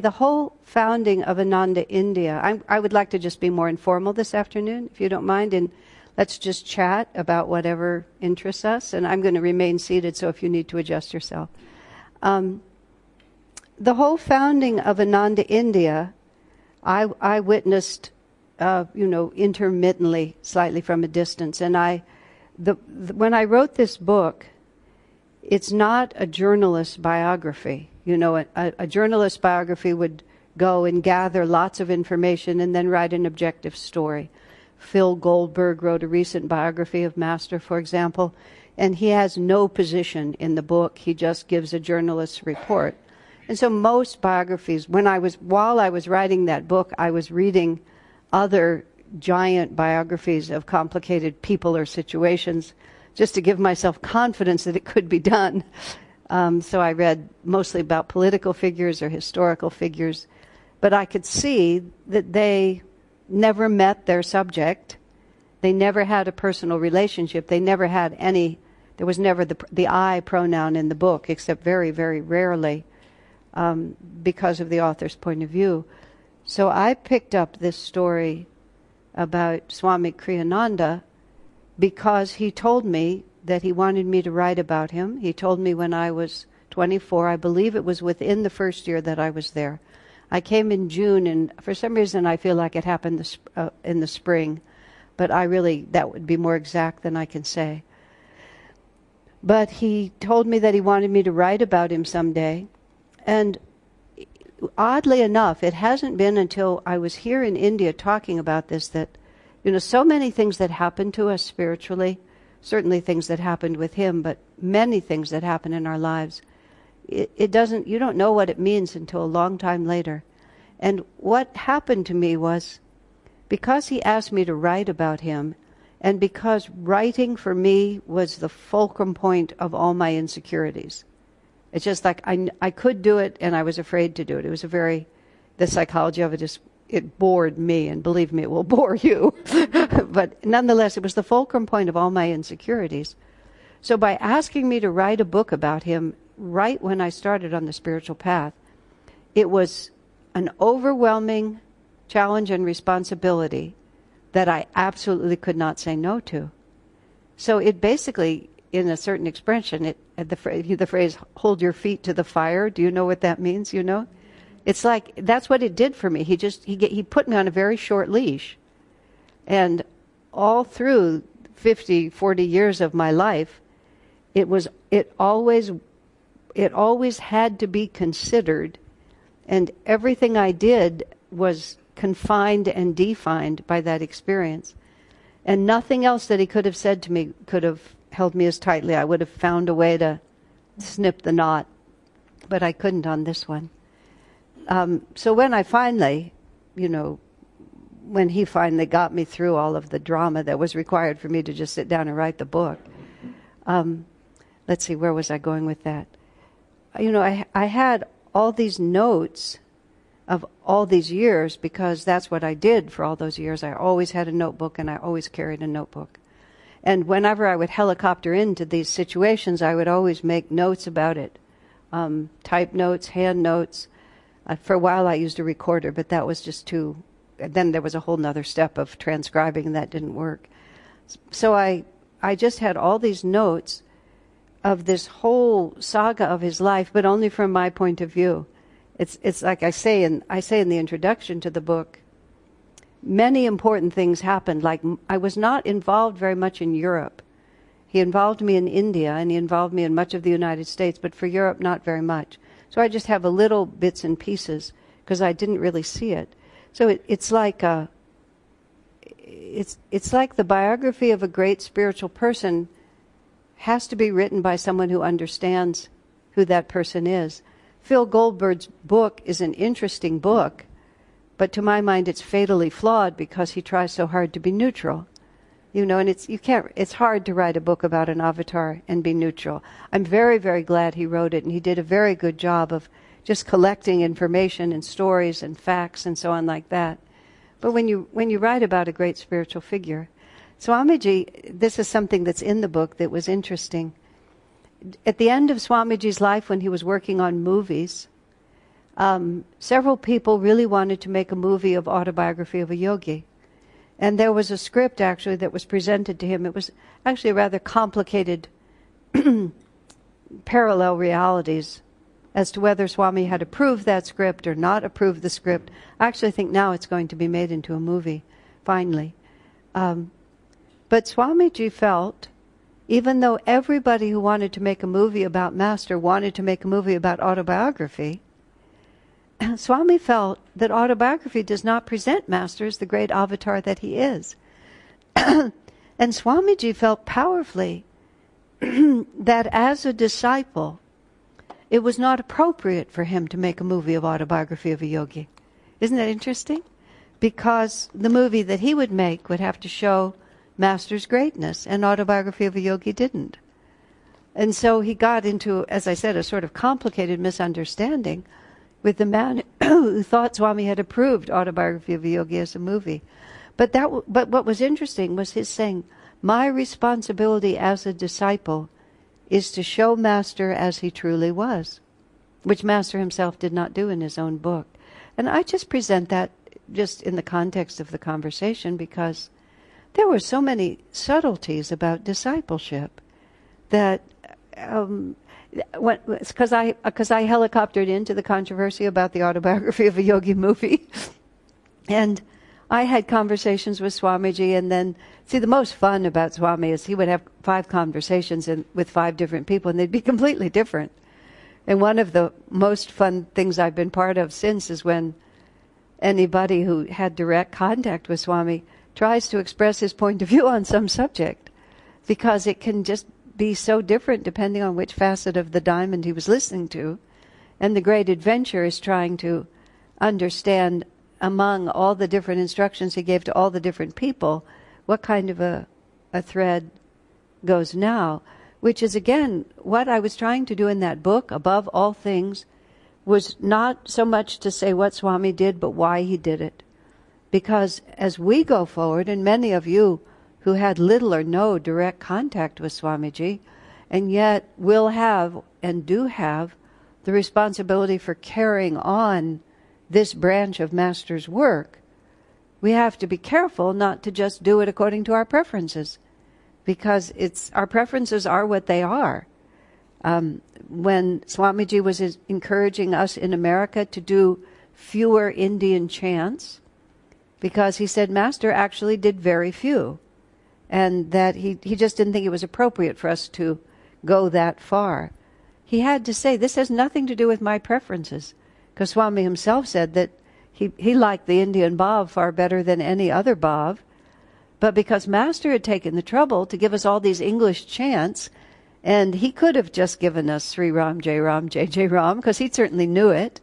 The whole founding of Ananda India, I, I, would like to just be more informal this afternoon, if you don't mind, and let's just chat about whatever interests us. And I'm going to remain seated, so if you need to adjust yourself. Um, the whole founding of Ananda India, I, I witnessed, uh, you know, intermittently, slightly from a distance. And I, the, the, when I wrote this book, it's not a journalist's biography you know, a, a journalist biography would go and gather lots of information and then write an objective story. Phil Goldberg wrote a recent biography of Master, for example, and he has no position in the book. He just gives a journalist's report. And so most biographies, when I was, while I was writing that book, I was reading other giant biographies of complicated people or situations just to give myself confidence that it could be done. Um, so I read mostly about political figures or historical figures, but I could see that they never met their subject. They never had a personal relationship. They never had any. There was never the the I pronoun in the book, except very very rarely, um, because of the author's point of view. So I picked up this story about Swami Kriyananda because he told me that he wanted me to write about him. He told me when I was 24, I believe it was within the first year that I was there. I came in June, and for some reason I feel like it happened this, uh, in the spring, but I really, that would be more exact than I can say. But he told me that he wanted me to write about him someday. And oddly enough, it hasn't been until I was here in India talking about this that, you know, so many things that happen to us spiritually certainly things that happened with him, but many things that happen in our lives. It, it doesn't, you don't know what it means until a long time later. And what happened to me was because he asked me to write about him, and because writing for me was the fulcrum point of all my insecurities. It's just like I, I could do it and I was afraid to do it. It was a very, the psychology of it just it bored me, and believe me, it will bore you. but nonetheless, it was the fulcrum point of all my insecurities. So by asking me to write a book about him right when I started on the spiritual path, it was an overwhelming challenge and responsibility that I absolutely could not say no to. So it basically, in a certain expression, it the, the phrase "hold your feet to the fire." Do you know what that means? You know, it's like that's what it did for me. He just he he put me on a very short leash. And all through 50, 40 years of my life, it was it always it always had to be considered and everything I did was confined and defined by that experience. And nothing else that he could have said to me could have held me as tightly. I would have found a way to snip the knot, but I couldn't on this one um, so when I finally, you know, when he finally got me through all of the drama that was required for me to just sit down and write the book, um, let's see, where was I going with that? You know, I, I had all these notes of all these years because that's what I did for all those years. I always had a notebook and I always carried a notebook. And whenever I would helicopter into these situations, I would always make notes about it um, type notes, hand notes, uh, for a while, I used a recorder, but that was just too. Then there was a whole other step of transcribing, and that didn't work. So I, I just had all these notes of this whole saga of his life, but only from my point of view. It's, it's like I say in, I say in the introduction to the book. Many important things happened. Like I was not involved very much in Europe. He involved me in India, and he involved me in much of the United States, but for Europe, not very much. So I just have a little bits and pieces because I didn't really see it. So it, it's like a, it's it's like the biography of a great spiritual person has to be written by someone who understands who that person is. Phil Goldberg's book is an interesting book, but to my mind it's fatally flawed because he tries so hard to be neutral you know and it's you can't it's hard to write a book about an avatar and be neutral. I'm very very glad he wrote it and he did a very good job of just collecting information and stories and facts and so on like that. But when you when you write about a great spiritual figure swamiji this is something that's in the book that was interesting. At the end of swamiji's life when he was working on movies um, several people really wanted to make a movie of autobiography of a yogi. And there was a script actually that was presented to him. It was actually rather complicated parallel realities as to whether Swami had approved that script or not approved the script. I actually think now it's going to be made into a movie, finally. Um, but Swamiji felt, even though everybody who wanted to make a movie about Master wanted to make a movie about autobiography, Swami felt that autobiography does not present Master as the great avatar that he is. and Swamiji felt powerfully that as a disciple, it was not appropriate for him to make a movie of autobiography of a yogi. Isn't that interesting? Because the movie that he would make would have to show Master's greatness, and autobiography of a yogi didn't. And so he got into, as I said, a sort of complicated misunderstanding with the man who thought Swami had approved autobiography of a yogi as a movie. But that, but what was interesting was his saying, "My responsibility as a disciple is to show Master as he truly was, which Master himself did not do in his own book. And I just present that just in the context of the conversation because there were so many subtleties about discipleship that um, because I because I helicoptered into the controversy about the autobiography of a yogi movie, and I had conversations with Swamiji, and then see the most fun about Swami is he would have five conversations in, with five different people, and they'd be completely different. And one of the most fun things I've been part of since is when anybody who had direct contact with Swami tries to express his point of view on some subject, because it can just be so different depending on which facet of the diamond he was listening to. And the great adventure is trying to understand among all the different instructions he gave to all the different people, what kind of a, a thread goes now, which is again what I was trying to do in that book, above all things, was not so much to say what Swami did, but why he did it. Because as we go forward, and many of you who had little or no direct contact with Swamiji, and yet will have and do have the responsibility for carrying on this branch of Master's work, we have to be careful not to just do it according to our preferences, because it's our preferences are what they are. Um, when Swamiji was encouraging us in America to do fewer Indian chants, because he said Master actually did very few, and that he, he just didn't think it was appropriate for us to go that far. He had to say, This has nothing to do with my preferences. Because Swami himself said that he, he liked the Indian bhav far better than any other bhav. But because Master had taken the trouble to give us all these English chants, and he could have just given us Sri Ram, Jai Ram, J Jai Ram, because he certainly knew it.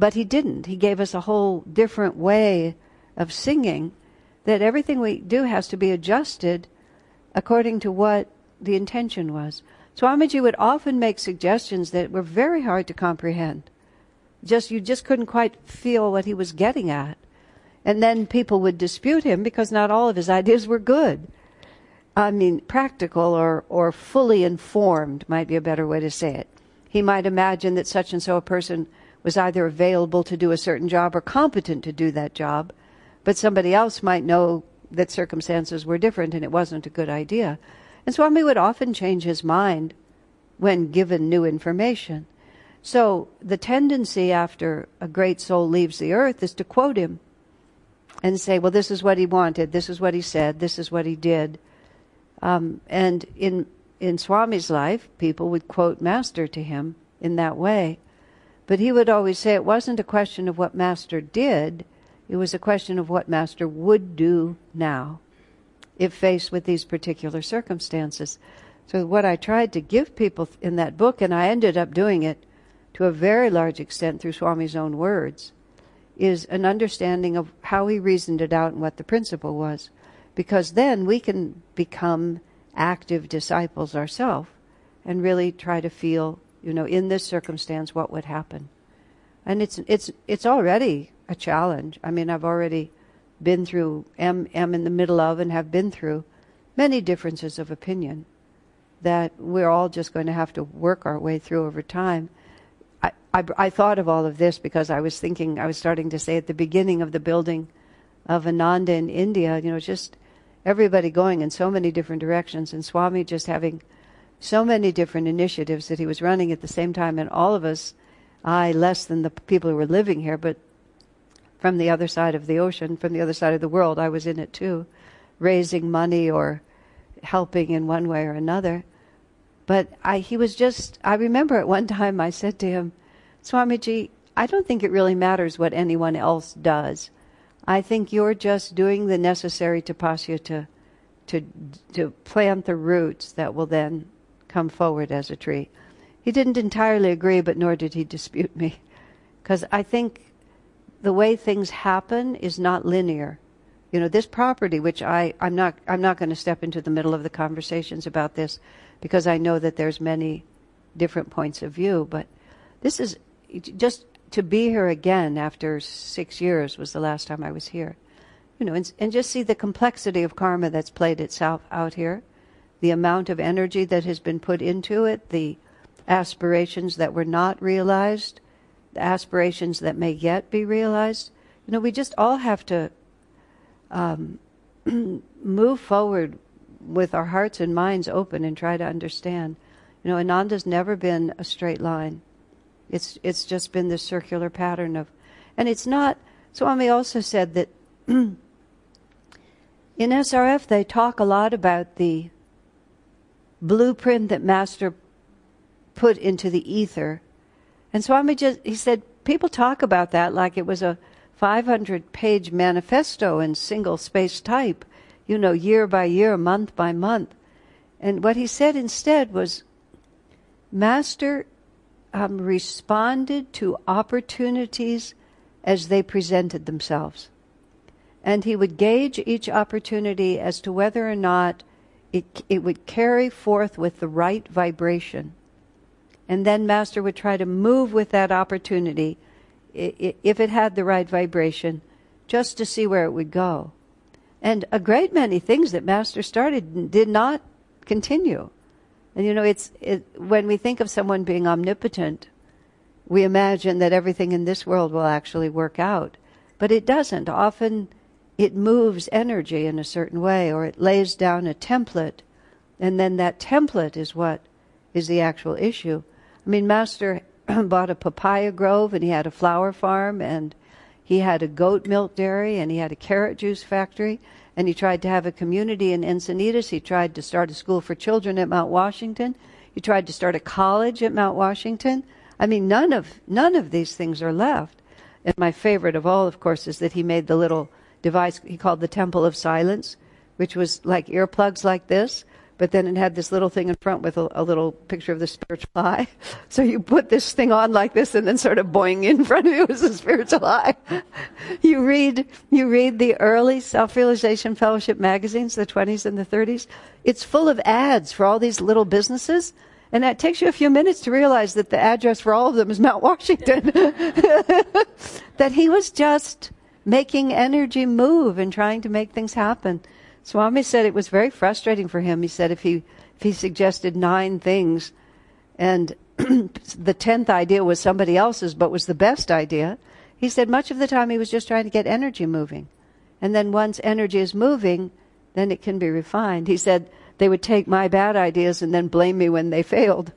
But he didn't. He gave us a whole different way of singing that everything we do has to be adjusted according to what the intention was. Swamiji would often make suggestions that were very hard to comprehend just you just couldn't quite feel what he was getting at. And then people would dispute him because not all of his ideas were good. I mean, practical or, or fully informed might be a better way to say it. He might imagine that such and so a person was either available to do a certain job or competent to do that job, but somebody else might know that circumstances were different and it wasn't a good idea. And Swami would often change his mind when given new information. So the tendency after a great soul leaves the earth is to quote him and say, well, this is what he wanted, this is what he said, this is what he did. Um, and in in Swami's life, people would quote Master to him in that way. But he would always say it wasn't a question of what Master did, it was a question of what Master would do now if faced with these particular circumstances. So, what I tried to give people in that book, and I ended up doing it to a very large extent through Swami's own words, is an understanding of how he reasoned it out and what the principle was. Because then we can become active disciples ourselves and really try to feel, you know, in this circumstance, what would happen. And it's it's it's already a challenge. I mean, I've already been through, am am in the middle of, and have been through many differences of opinion that we're all just going to have to work our way through over time. I, I, I thought of all of this because I was thinking, I was starting to say at the beginning of the building of Ananda in India, you know, just everybody going in so many different directions, and Swami just having so many different initiatives that he was running at the same time, and all of us, I less than the people who were living here, but from the other side of the ocean, from the other side of the world, I was in it too, raising money or helping in one way or another. But I, he was just, I remember at one time I said to him, Swamiji, I don't think it really matters what anyone else does. I think you're just doing the necessary tapasya to, to, to plant the roots that will then come forward as a tree. He didn't entirely agree, but nor did he dispute me. Because I think the way things happen is not linear. You know, this property, which I, I'm not, I'm not going to step into the middle of the conversations about this because I know that there's many different points of view, but this is just to be here again after six years was the last time I was here. You know, and, and just see the complexity of karma that's played itself out here, the amount of energy that has been put into it, the aspirations that were not realized, the aspirations that may yet be realized. You know, we just all have to um, move forward with our hearts and minds open and try to understand. You know, Ananda's never been a straight line. It's it's just been this circular pattern of, and it's not. Swami also said that in SRF they talk a lot about the blueprint that Master put into the ether, and Swami just he said people talk about that like it was a 500 page manifesto in single space type, you know, year by year, month by month. And what he said instead was, Master um, responded to opportunities as they presented themselves. And he would gauge each opportunity as to whether or not it, it would carry forth with the right vibration. And then Master would try to move with that opportunity, if it had the right vibration, just to see where it would go. And a great many things that Master started did not continue. And you know, it's it, when we think of someone being omnipotent, we imagine that everything in this world will actually work out, but it doesn't. Often, it moves energy in a certain way, or it lays down a template, and then that template is what is the actual issue. I mean, Master bought a papaya grove, and he had a flower farm, and he had a goat milk dairy, and he had a carrot juice factory and he tried to have a community in Encinitas. He tried to start a school for children at Mount Washington. He tried to start a college at Mount Washington. I mean, none of none of these things are left. And my favorite of all, of course, is that he made the little device he called the Temple of Silence, which was like earplugs like this, but then it had this little thing in front with a, a, little picture of the spiritual eye. So you put this thing on like this and then sort of boing in front of you is the spiritual eye. you read, you read the early self-realization fellowship magazines, the 20s and the 30s. It's full of ads for all these little businesses. And that takes you a few minutes to realize that the address for all of them is Mount Washington. that he was just making energy move and trying to make things happen. Swami said it was very frustrating for him. He said if he if he suggested nine things, and the tenth idea was somebody else's, but was the best idea, he said much of the time he was just trying to get energy moving, and then once energy is moving, then it can be refined. He said they would take my bad ideas and then blame me when they failed.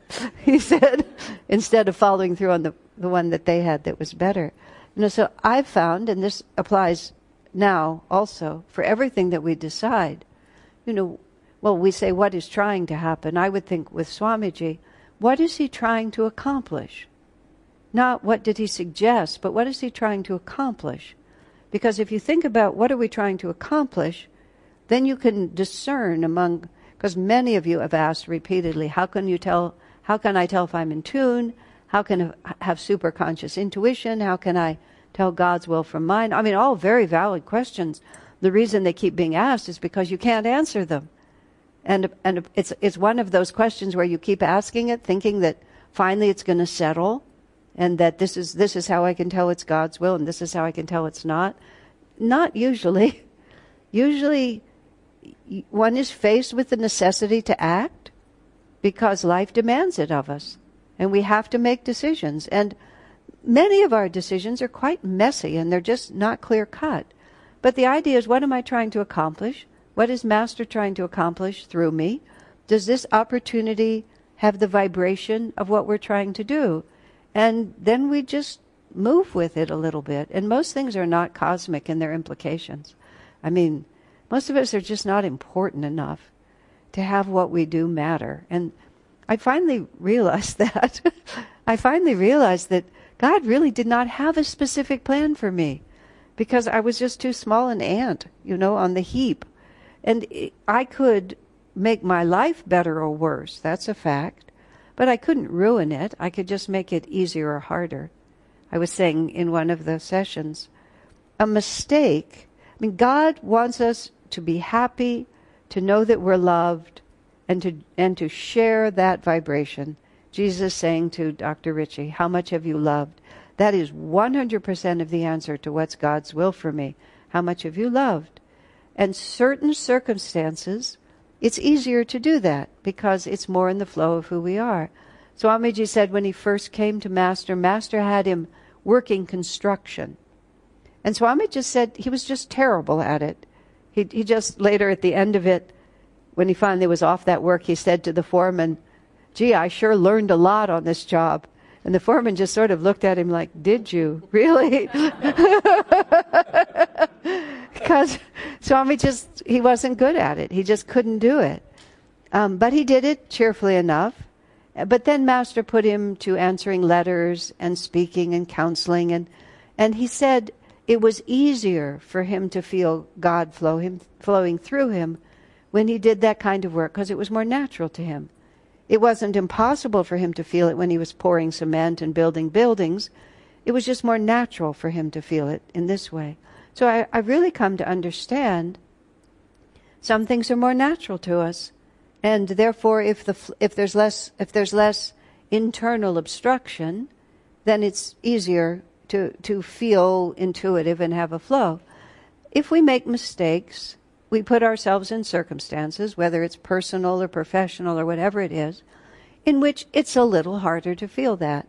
he said instead of following through on the the one that they had that was better. You know, so I've found, and this applies now also for everything that we decide. You know, well, we say what is trying to happen. I would think with Swamiji, what is he trying to accomplish? Not what did he suggest, but what is he trying to accomplish? Because if you think about what are we trying to accomplish, then you can discern among, because many of you have asked repeatedly, how can you tell, how can I tell if I'm in tune? How can I have superconscious intuition? How can I tell God's will from mine? I mean, all very valid questions. The reason they keep being asked is because you can't answer them. And, and it's, it's one of those questions where you keep asking it, thinking that finally it's going to settle and that this is, this is how I can tell it's God's will and this is how I can tell it's not. Not usually. Usually one is faced with the necessity to act because life demands it of us and we have to make decisions. And many of our decisions are quite messy and they're just not clear cut. But the idea is what am I trying to accomplish? What is Master trying to accomplish through me? Does this opportunity have the vibration of what we're trying to do? And then we just move with it a little bit. And most things are not cosmic in their implications. I mean, most of us are just not important enough to have what we do matter. And I finally realized that. I finally realized that God really did not have a specific plan for me because I was just too small an ant, you know, on the heap. And I could make my life better or worse, that's a fact. But I couldn't ruin it. I could just make it easier or harder. I was saying in one of the sessions, a mistake. I mean, God wants us to be happy, to know that we're loved, and to and to share that vibration. Jesus saying to Dr. Ritchie, "How much have you loved?" That is 100% of the answer to what's God's will for me. How much have you loved? And certain circumstances, it's easier to do that because it's more in the flow of who we are. Swamiji said when he first came to Master, Master had him working construction. And Swami just said he was just terrible at it. He, he just later at the end of it, when he finally was off that work, he said to the foreman, Gee, I sure learned a lot on this job. And the foreman just sort of looked at him like, Did you? Really? because Swami just, he wasn't good at it. He just couldn't do it. Um, but he did it cheerfully enough. But then Master put him to answering letters and speaking and counseling. And, and he said it was easier for him to feel God flow him, flowing through him when he did that kind of work because it was more natural to him. It wasn't impossible for him to feel it when he was pouring cement and building buildings. It was just more natural for him to feel it in this way. So I, I've really come to understand some things are more natural to us. And therefore, if, the, if, there's less, if there's less internal obstruction, then it's easier to, to feel intuitive and have a flow. If we make mistakes, we put ourselves in circumstances, whether it's personal or professional or whatever it is, in which it's a little harder to feel that.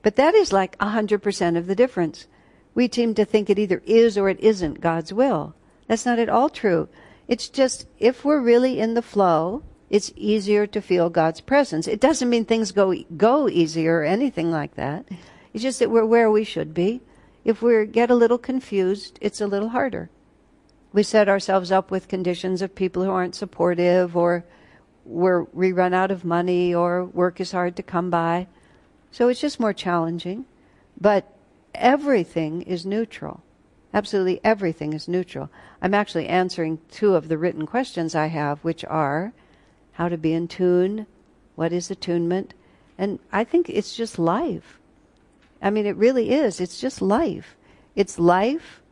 But that is like 100% of the difference. We seem to think it either is or it isn't God's will. That's not at all true. It's just if we're really in the flow, it's easier to feel God's presence. It doesn't mean things go go easier or anything like that. It's just that we're where we should be. If we get a little confused, it's a little harder we set ourselves up with conditions of people who aren't supportive or we're, we run out of money or work is hard to come by. So it's just more challenging. But everything is neutral. Absolutely everything is neutral. I'm actually answering two of the written questions I have, which are how to be in tune, what is attunement, and I think it's just life. I mean, it really is. It's just life. It's life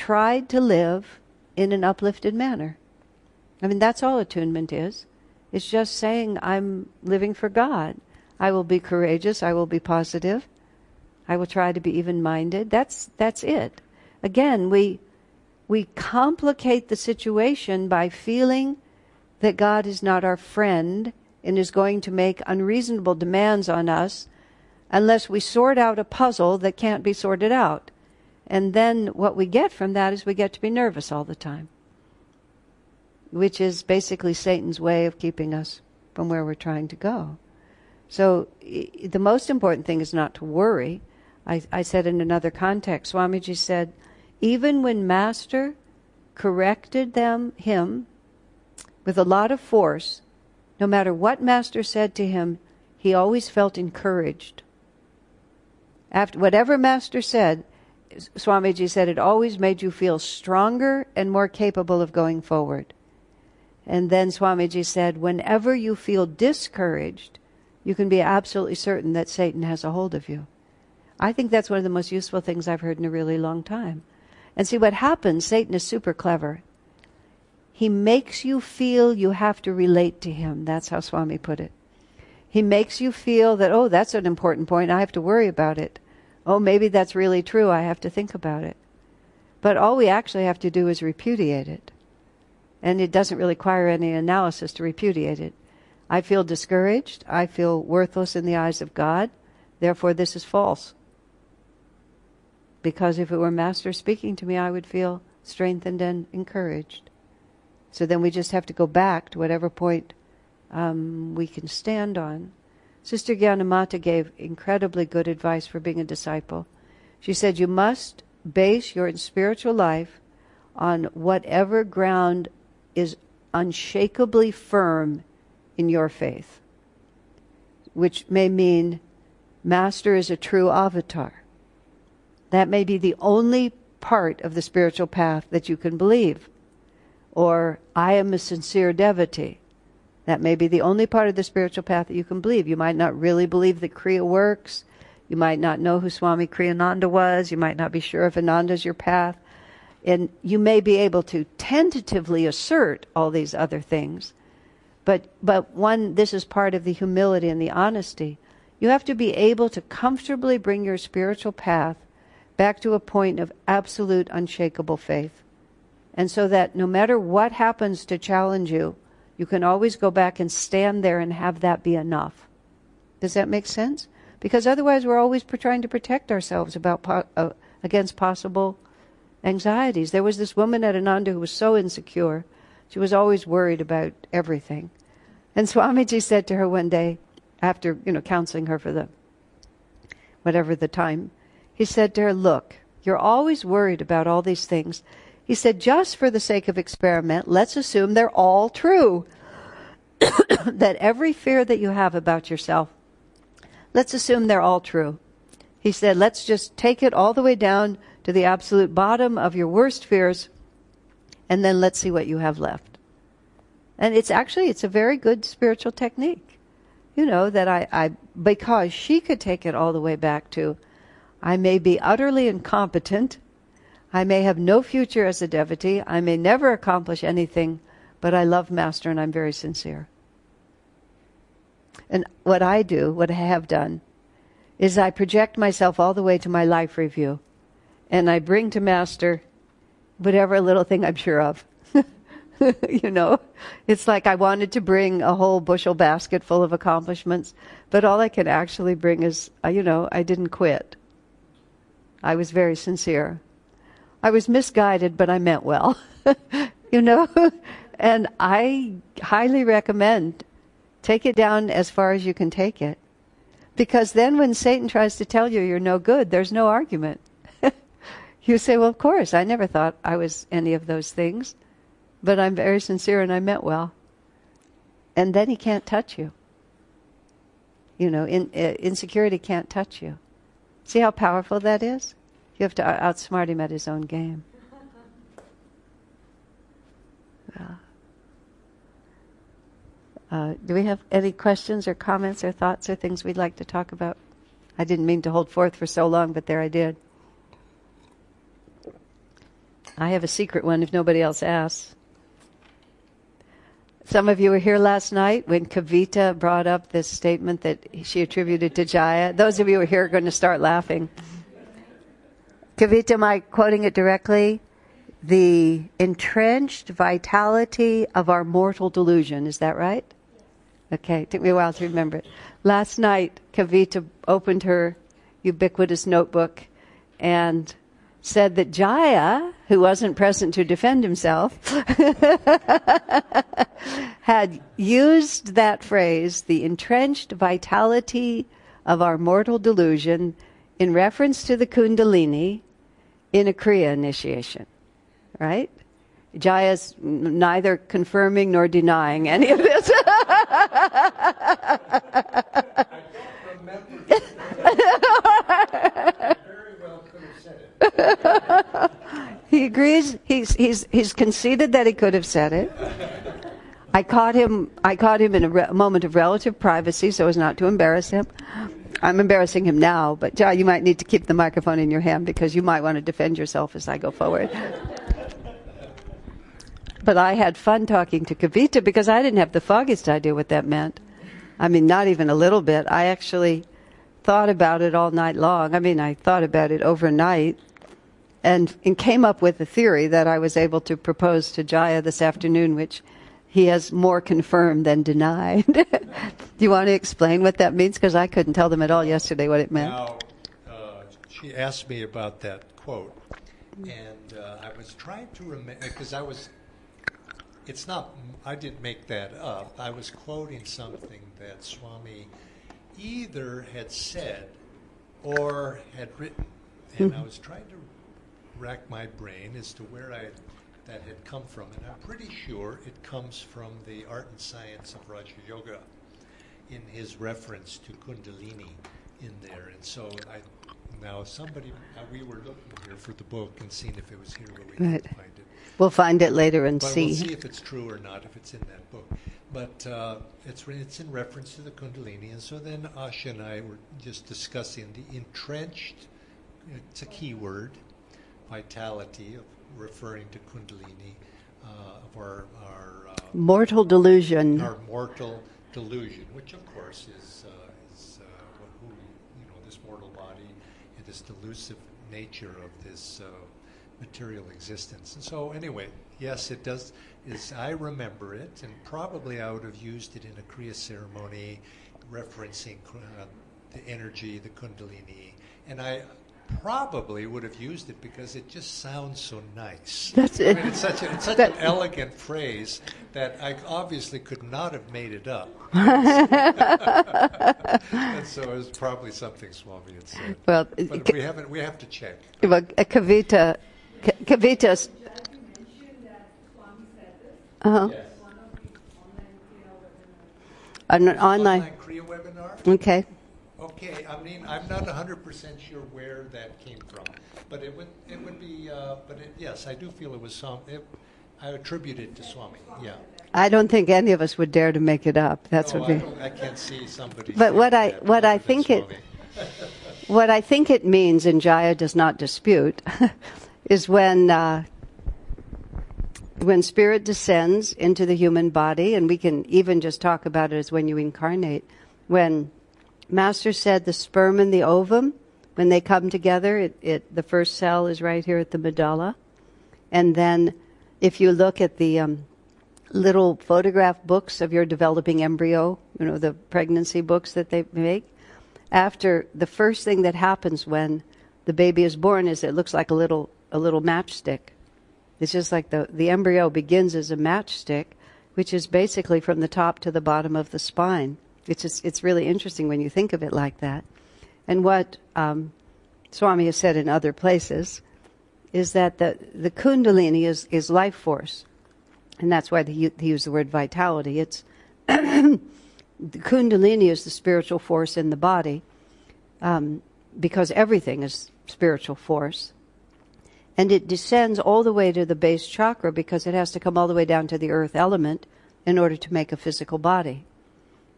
tried to live in an uplifted manner. I mean, that's all attunement is. It's just saying, I'm living for God. I will be courageous. I will be positive. I will try to be even minded. That's, that's it. Again, we, we complicate the situation by feeling that God is not our friend and is going to make unreasonable demands on us unless we sort out a puzzle that can't be sorted out. And then what we get from that is we get to be nervous all the time, which is basically Satan's way of keeping us from where we're trying to go. So the most important thing is not to worry. I, I said in another context, Swamiji said, even when Master corrected them, him, with a lot of force, no matter what Master said to him, he always felt encouraged. After whatever Master said, Swamiji said, it always made you feel stronger and more capable of going forward. And then Swamiji said, whenever you feel discouraged, you can be absolutely certain that Satan has a hold of you. I think that's one of the most useful things I've heard in a really long time. And see what happens, Satan is super clever. He makes you feel you have to relate to him. That's how Swami put it. He makes you feel that, oh, that's an important point. I have to worry about it oh, maybe that's really true. I have to think about it. But all we actually have to do is repudiate it. And it doesn't really require any analysis to repudiate it. I feel discouraged. I feel worthless in the eyes of God. Therefore, this is false. because if it were Master speaking to me, I would feel strengthened and encouraged. So then we just have to go back to whatever point um, we can stand on. Sister Gyanamata gave incredibly good advice for being a disciple. She said, You must base your spiritual life on whatever ground is unshakably firm in your faith, which may mean Master is a true avatar. That may be the only part of the spiritual path that you can believe. Or, I am a sincere devotee. That may be the only part of the spiritual path that you can believe. You might not really believe that Kriya works. You might not know who Swami Kriyananda was. You might not be sure if Ananda is your path. And you may be able to tentatively assert all these other things. But, but one, this is part of the humility and the honesty. You have to be able to comfortably bring your spiritual path back to a point of absolute unshakable faith. And so that no matter what happens to challenge you, you can always go back and stand there and have that be enough. Does that make sense? Because otherwise, we're always trying to protect ourselves about po- uh, against possible anxieties. There was this woman at Ananda who was so insecure; she was always worried about everything. And Swamiji said to her one day, after you know counseling her for the whatever the time, he said to her, "Look, you're always worried about all these things. He said, just for the sake of experiment, let's assume they're all true. that every fear that you have about yourself, let's assume they're all true. He said, let's just take it all the way down to the absolute bottom of your worst fears, and then let's see what you have left. And it's actually, it's a very good spiritual technique. You know, that I, I because she could take it all the way back to, I may be utterly incompetent I may have no future as a devotee. I may never accomplish anything, but I love Master and I'm very sincere. And what I do, what I have done, is I project myself all the way to my life review. And I bring to Master whatever little thing I'm sure of. you know, it's like I wanted to bring a whole bushel basket full of accomplishments, but all I can actually bring is, uh, you know, I didn't quit. I was very sincere. I was misguided, but I meant well. you know? and I highly recommend take it down as far as you can take it. Because then when Satan tries to tell you you're no good, there's no argument. you say, Well, of course, I never thought I was any of those things, but I'm very sincere and I meant well. And then he can't touch you. You know, in, uh, insecurity can't touch you. See how powerful that is? You have to outsmart him at his own game. Yeah. Uh, do we have any questions or comments or thoughts or things we'd like to talk about? I didn't mean to hold forth for so long, but there I did. I have a secret one if nobody else asks. Some of you were here last night when Kavita brought up this statement that she attributed to Jaya. Those of you who are here are going to start laughing. Kavita, am I quoting it directly? The entrenched vitality of our mortal delusion. Is that right? Okay, it took me a while to remember it. Last night, Kavita opened her ubiquitous notebook and said that Jaya, who wasn't present to defend himself, had used that phrase, the entrenched vitality of our mortal delusion, in reference to the Kundalini in a Kriya initiation, right? Jaya's neither confirming nor denying any of this. he agrees. He's he's he's conceded that he could have said it. I caught him. I caught him in a re- moment of relative privacy, so as not to embarrass him. I'm embarrassing him now, but Jai, you might need to keep the microphone in your hand because you might want to defend yourself as I go forward. but I had fun talking to Kavita because I didn't have the foggiest idea what that meant. I mean, not even a little bit. I actually thought about it all night long. I mean, I thought about it overnight and, and came up with a theory that I was able to propose to Jaya this afternoon, which he has more confirmed than denied. Do you want to explain what that means? Because I couldn't tell them at all yesterday what it meant. Now, uh, she asked me about that quote, and uh, I was trying to remember because I was. It's not. I didn't make that up. I was quoting something that Swami either had said or had written, and I was trying to rack my brain as to where I that had come from, and I'm pretty sure it comes from the art and science of Raja Yoga in his reference to Kundalini in there. And so I now somebody we were looking here for the book and seeing if it was here, but we Right. find it. We'll find it later and But see. we'll see if it's true or not, if it's in that book. But uh, it's it's in reference to the Kundalini, and so then Asha and I were just discussing the entrenched. It's a key word, vitality of referring to Kundalini uh, of our our, uh, Mortal delusion. our mortal delusion, which of course is uh, is uh, what, who you know this mortal body and this delusive nature of this uh, material existence. And so anyway, yes, it does. Is I remember it, and probably I would have used it in a kriya ceremony, referencing uh, the energy, the kundalini, and I. Probably would have used it because it just sounds so nice. That's it. I mean, it's such, a, it's such That- an elegant phrase that I obviously could not have made it up. and so it was probably something Swami had said. Well, But we haven't. We have to check. well, uh, Kavita, K- Kavita's. Uh-huh. An online. Online Kriya webinar. Okay. Okay. I mean, I'm not 100 percent sure where that came from, but it would. It would be. Uh, but it, yes, I do feel it was some. It, I attribute it to Swami. Yeah. I don't think any of us would dare to make it up. That's no, what I, we. I can't see somebody. But what I- what I think it- What I think it means, and Jaya does not dispute, is when uh, when spirit descends into the human body, and we can even just talk about it as when you incarnate. When Master said the sperm and the ovum, when they come together, it, it the first cell is right here at the medulla, and then if you look at the um, little photograph books of your developing embryo, you know, the pregnancy books that they make, after the first thing that happens when the baby is born is it looks like a little a little matchstick. It's just like the the embryo begins as a matchstick, which is basically from the top to the bottom of the spine. It's just, it's really interesting when you think of it like that. And what um, Swami has said in other places is that the the kundalini is is life force, and that's why he, he used the word vitality. It's the kundalini is the spiritual force in the body um, because everything is spiritual force and it descends all the way to the base chakra because it has to come all the way down to the earth element in order to make a physical body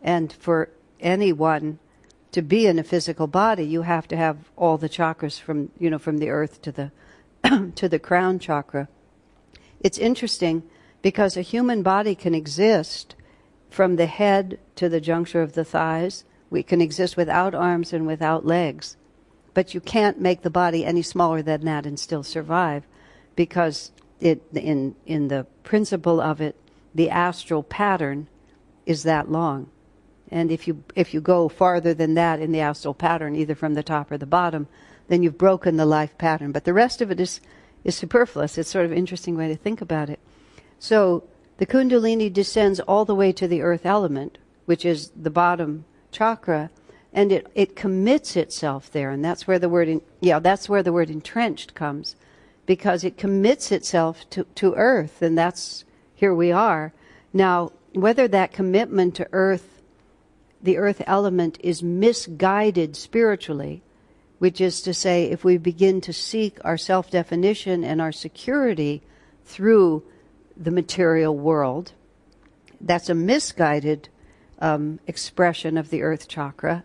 and for anyone to be in a physical body you have to have all the chakras from you know from the earth to the to the crown chakra it's interesting because a human body can exist from the head to the juncture of the thighs. We can exist without arms and without legs. But you can't make the body any smaller than that and still survive because it, in, in the principle of it, the astral pattern is that long. And if you, if you go farther than that in the astral pattern, either from the top or the bottom, then you've broken the life pattern. But the rest of it is, is superfluous. It's sort of an interesting way to think about it. So the Kundalini descends all the way to the earth element, which is the bottom chakra, and it, it commits itself there. And that's where the word, in, yeah, that's where the word entrenched comes, because it commits itself to, to earth, and that's, here we are. Now, whether that commitment to earth, the earth element, is misguided spiritually, which is to say, if we begin to seek our self definition and our security through the material world, that's a misguided um, expression of the earth chakra,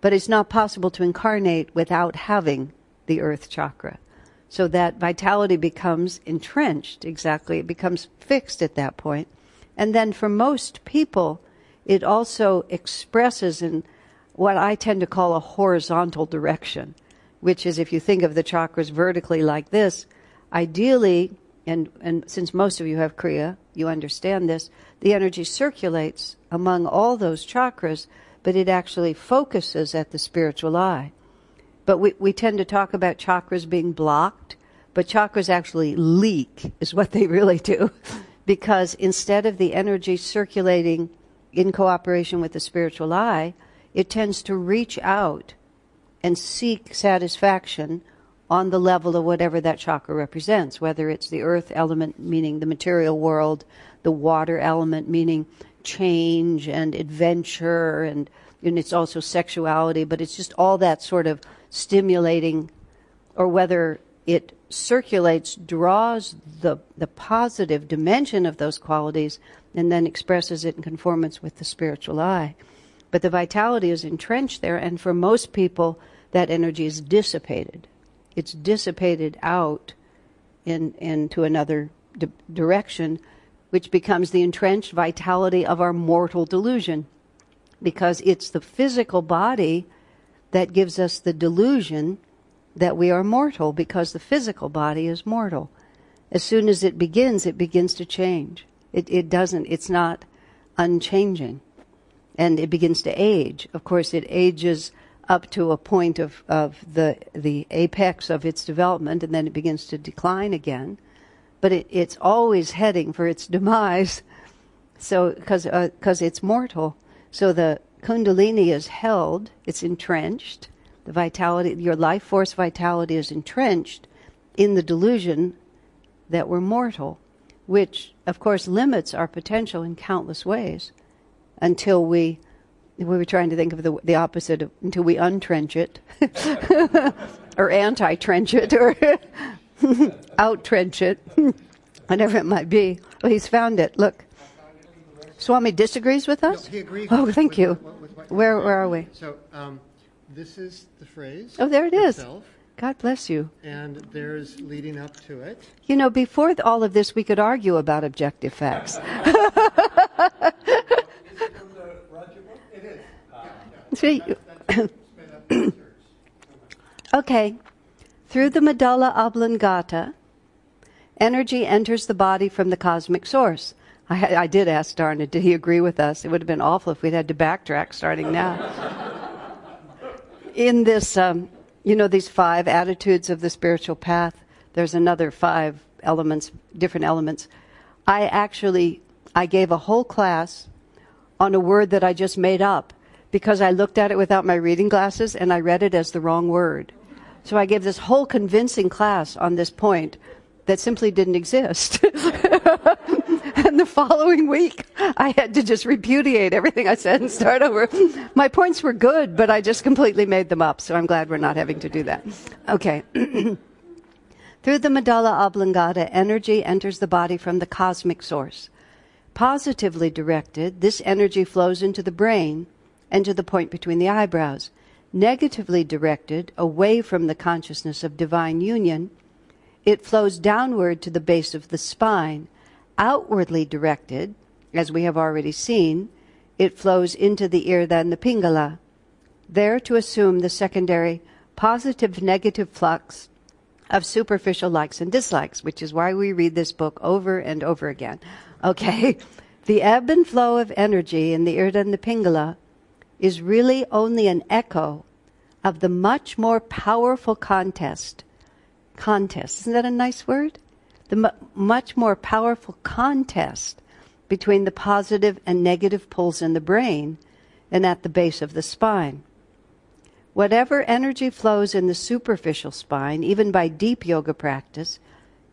but it's not possible to incarnate without having the earth chakra. So that vitality becomes entrenched, exactly. It becomes fixed at that point. And then for most people, it also expresses in what I tend to call a horizontal direction, which is if you think of the chakras vertically like this, ideally, and, and since most of you have Kriya, you understand this, the energy circulates among all those chakras, but it actually focuses at the spiritual eye. But we, we tend to talk about chakras being blocked, but chakras actually leak, is what they really do. because instead of the energy circulating in cooperation with the spiritual eye, it tends to reach out and seek satisfaction on the level of whatever that chakra represents, whether it's the earth element, meaning the material world, the water element, meaning change and adventure, and, and it's also sexuality, but it's just all that sort of stimulating, or whether it circulates, draws the, the positive dimension of those qualities, and then expresses it in conformance with the spiritual eye. But the vitality is entrenched there, and for most people, that energy is dissipated it's dissipated out in, into another di- direction, which becomes the entrenched vitality of our mortal delusion. Because it's the physical body that gives us the delusion that we are mortal, because the physical body is mortal. As soon as it begins, it begins to change. It, it doesn't, it's not unchanging. And it begins to age. Of course, it ages up to a point of, of the, the apex of its development, and then it begins to decline again. But it, it's always heading for its demise, so because uh, it's mortal. So the kundalini is held, it's entrenched. The vitality, your life force vitality is entrenched in the delusion that we're mortal, which of course limits our potential in countless ways until we we were trying to think of the, the opposite of, until we untrench it, or anti-trench it, or out-trench it, whatever it might be. Well, he's found it. Look, Swami disagrees with us. No, he agrees. Oh, thank with, you. With, with, where where are we? So um, this is the phrase. Oh, there it is. itself, God bless you. And there's leading up to it. You know, before all of this, we could argue about objective facts. See, okay. Through the medulla oblongata, energy enters the body from the cosmic source. I, I did ask Darna, did he agree with us? It would have been awful if we'd had to backtrack starting now. In this, um, you know, these five attitudes of the spiritual path, there's another five elements, different elements. I actually, I gave a whole class on a word that I just made up because I looked at it without my reading glasses and I read it as the wrong word. So I gave this whole convincing class on this point that simply didn't exist. and the following week, I had to just repudiate everything I said and start over. My points were good, but I just completely made them up, so I'm glad we're not having to do that. Okay. Through the medulla oblongata, energy enters the body from the cosmic source. Positively directed, this energy flows into the brain and to the point between the eyebrows. Negatively directed, away from the consciousness of divine union, it flows downward to the base of the spine. Outwardly directed, as we have already seen, it flows into the Ida and Pingala, there to assume the secondary positive negative flux of superficial likes and dislikes, which is why we read this book over and over again. Okay? The ebb and flow of energy in the Ida and Pingala is really only an echo of the much more powerful contest. Contest. Isn't that a nice word? The mu- much more powerful contest between the positive and negative poles in the brain and at the base of the spine. Whatever energy flows in the superficial spine, even by deep yoga practice,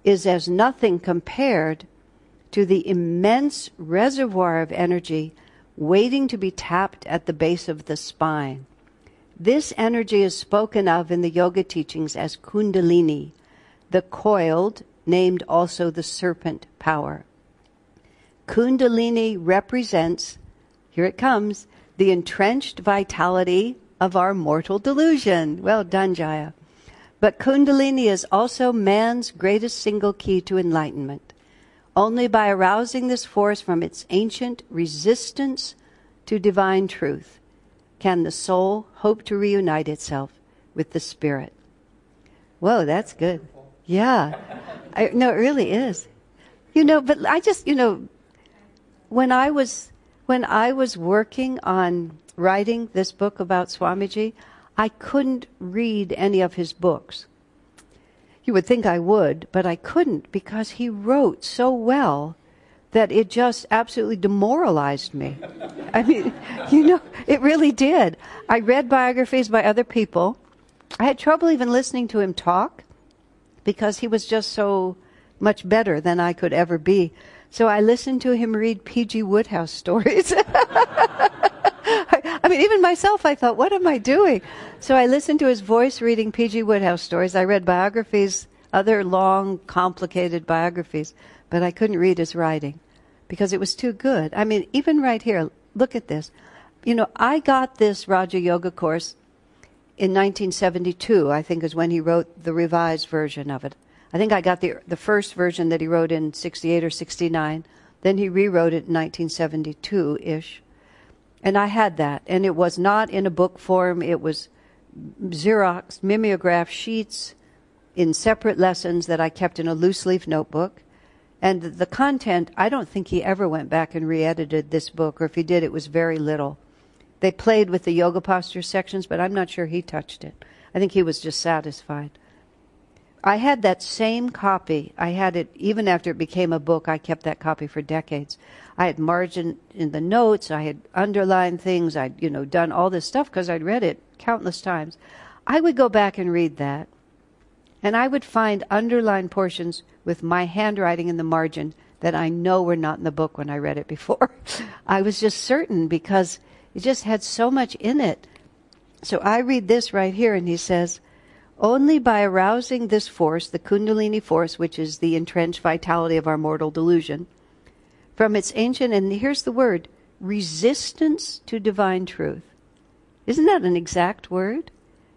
is as nothing compared to the immense reservoir of energy waiting to be tapped at the base of the spine. This energy is spoken of in the yoga teachings as Kundalini, the coiled, named also the serpent power. Kundalini represents, here it comes, the entrenched vitality of our mortal delusion. Well done, Jaya. But Kundalini is also man's greatest single key to enlightenment. Only by arousing this force from its ancient resistance to divine truth can the soul hope to reunite itself with the spirit. Whoa, that's good. Yeah. I, no, it really is. You know, but I just, you know, when I was when I was working on writing this book about Swamiji, I couldn't read any of his books. You would think I would, but I couldn't because he wrote so well that it just absolutely demoralized me. I mean, you know, it really did. I read biographies by other people. I had trouble even listening to him talk because he was just so much better than I could ever be. So I listened to him read P.G. Wodehouse stories. I mean, even myself, I thought, what am I doing? So I listened to his voice reading P.G. Wodehouse stories. I read biographies, other long, complicated biographies, but I couldn't read his writing because it was too good. I mean, even right here, look at this. You know, I got this Raja Yoga course in 1972, I think is when he wrote the revised version of it. I think I got the the first version that he wrote in 68 or 69. Then he rewrote it in 1972 ish. And I had that. And it was not in a book form, it was Xerox mimeograph sheets in separate lessons that I kept in a loose leaf notebook. And the content, I don't think he ever went back and re edited this book, or if he did, it was very little. They played with the yoga posture sections, but I'm not sure he touched it. I think he was just satisfied. I had that same copy. I had it even after it became a book. I kept that copy for decades. I had margin in the notes. I had underlined things. I'd, you know, done all this stuff because I'd read it countless times. I would go back and read that, and I would find underlined portions with my handwriting in the margin that I know were not in the book when I read it before. I was just certain because it just had so much in it. So I read this right here, and he says, only by arousing this force, the Kundalini force, which is the entrenched vitality of our mortal delusion, from its ancient, and here's the word, resistance to divine truth. Isn't that an exact word?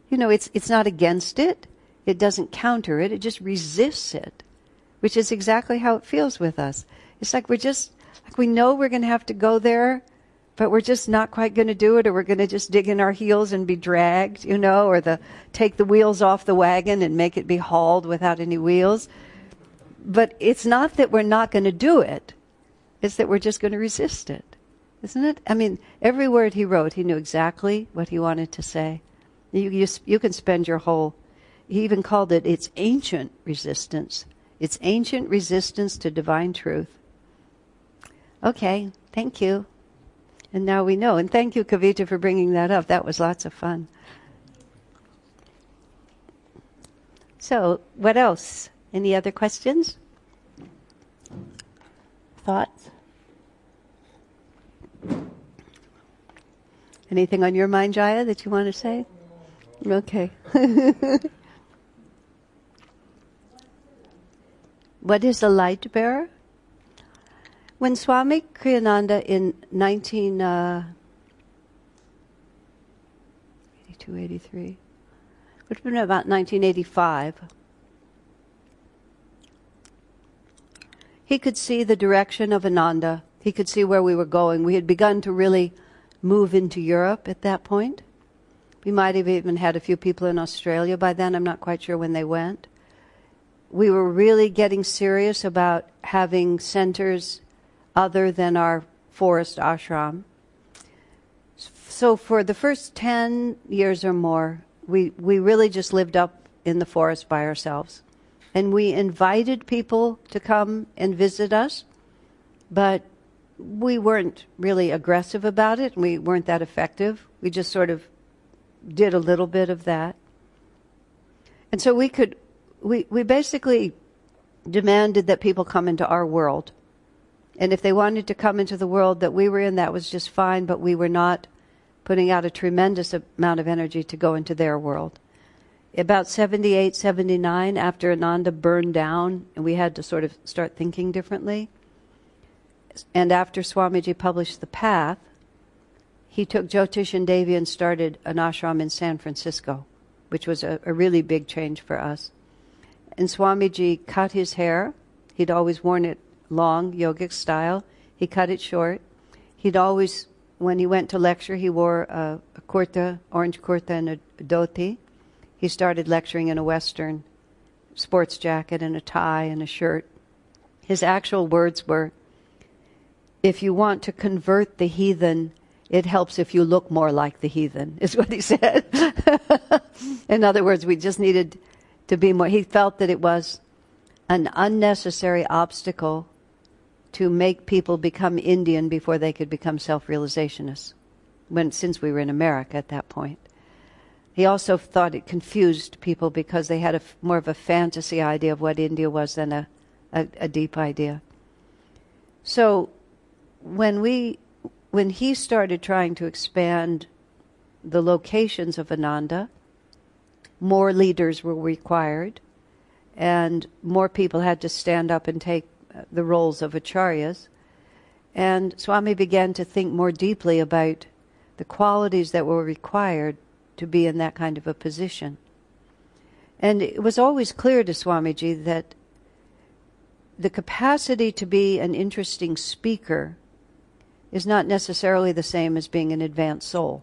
You know, it's, it's not against it. It doesn't counter it. It just resists it, which is exactly how it feels with us. It's like we're just, like we know we're going to have to go there, but we're just not quite going to do it, or we're going to just dig in our heels and be dragged, you know, or the take the wheels off the wagon and make it be hauled without any wheels. But it's not that we're not going to do it; it's that we're just going to resist it, isn't it? I mean, every word he wrote, he knew exactly what he wanted to say. You you, you can spend your whole. He even called it its ancient resistance. It's ancient resistance to divine truth. Okay, thank you. And now we know. And thank you, Kavita, for bringing that up. That was lots of fun. So, what else? Any other questions? Thoughts? Anything on your mind, Jaya, that you want to say? Okay. what is a light bearer? When Swami Kriyananda in 1982, uh, 83, would have been about 1985, he could see the direction of Ananda. He could see where we were going. We had begun to really move into Europe at that point. We might have even had a few people in Australia by then. I'm not quite sure when they went. We were really getting serious about having centers other than our forest ashram. So for the first 10 years or more, we, we really just lived up in the forest by ourselves. And we invited people to come and visit us, but we weren't really aggressive about it. We weren't that effective. We just sort of did a little bit of that. And so we could, we, we basically demanded that people come into our world and if they wanted to come into the world that we were in, that was just fine, but we were not putting out a tremendous amount of energy to go into their world. About 78, 79, after Ananda burned down, and we had to sort of start thinking differently, and after Swamiji published The Path, he took Jyotish and Devi and started an ashram in San Francisco, which was a, a really big change for us. And Swamiji cut his hair. He'd always worn it long yogic style. He cut it short. He'd always, when he went to lecture, he wore a, a kurta, orange kurta, and a, a dhoti. He started lecturing in a Western sports jacket and a tie and a shirt. His actual words were, if you want to convert the heathen, it helps if you look more like the heathen, is what he said. In other words, we just needed to be more. He felt that it was an unnecessary obstacle to make people become Indian before they could become self-realizationists. When since we were in America at that point, he also thought it confused people because they had a more of a fantasy idea of what India was than a, a, a deep idea. So, when we, when he started trying to expand the locations of Ananda, more leaders were required, and more people had to stand up and take the roles of acharyas. And Swami began to think more deeply about the qualities that were required to be in that kind of a position. And it was always clear to Swamiji that the capacity to be an interesting speaker is not necessarily the same as being an advanced soul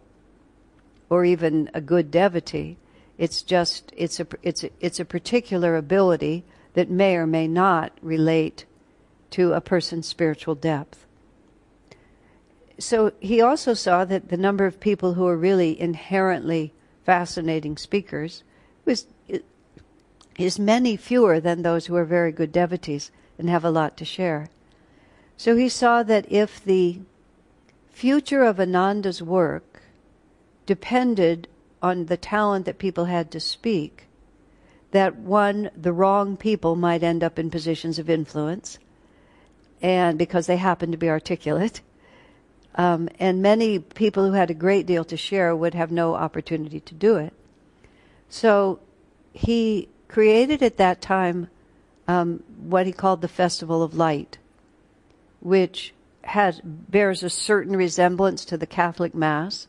or even a good devotee. It's just it's a it's a, it's a particular ability that may or may not relate to a person's spiritual depth. So he also saw that the number of people who are really inherently fascinating speakers was is many fewer than those who are very good devotees and have a lot to share. So he saw that if the future of Ananda's work depended on the talent that people had to speak, that one, the wrong people might end up in positions of influence, and because they happen to be articulate. Um, and many people who had a great deal to share would have no opportunity to do it. So he created at that time um, what he called the Festival of Light, which has bears a certain resemblance to the Catholic Mass,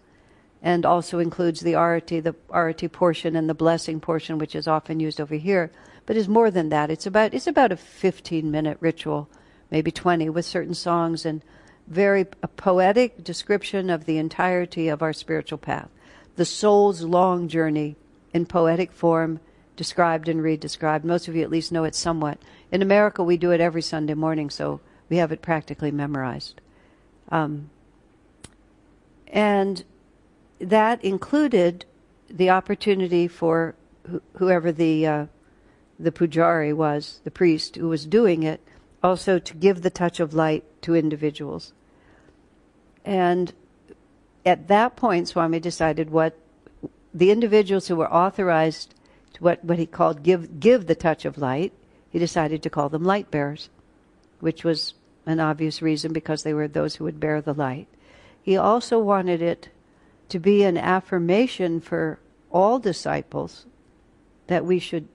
and also includes the arati, the arati portion, and the blessing portion, which is often used over here, but is more than that. It's about it's about a 15 minute ritual maybe 20, with certain songs and very poetic description of the entirety of our spiritual path. The soul's long journey in poetic form, described and redescribed. Most of you at least know it somewhat. In America, we do it every Sunday morning, so we have it practically memorized. Um, and that included the opportunity for wh- whoever the uh, the pujari was, the priest who was doing it, also to give the touch of light to individuals. And at that point, Swami decided what the individuals who were authorized to what, what he called give, give the touch of light, he decided to call them light bearers, which was an obvious reason because they were those who would bear the light. He also wanted it to be an affirmation for all disciples that we should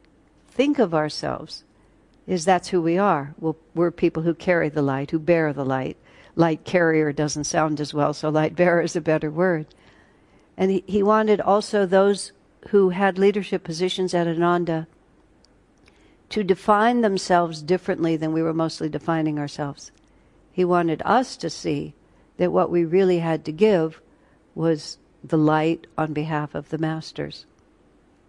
think of ourselves is that's who we are. we we're people who carry the light, who bear the light. Light carrier doesn't sound as well, so light bearer is a better word. And he, he wanted also those who had leadership positions at Ananda to define themselves differently than we were mostly defining ourselves. He wanted us to see that what we really had to give was the light on behalf of the masters.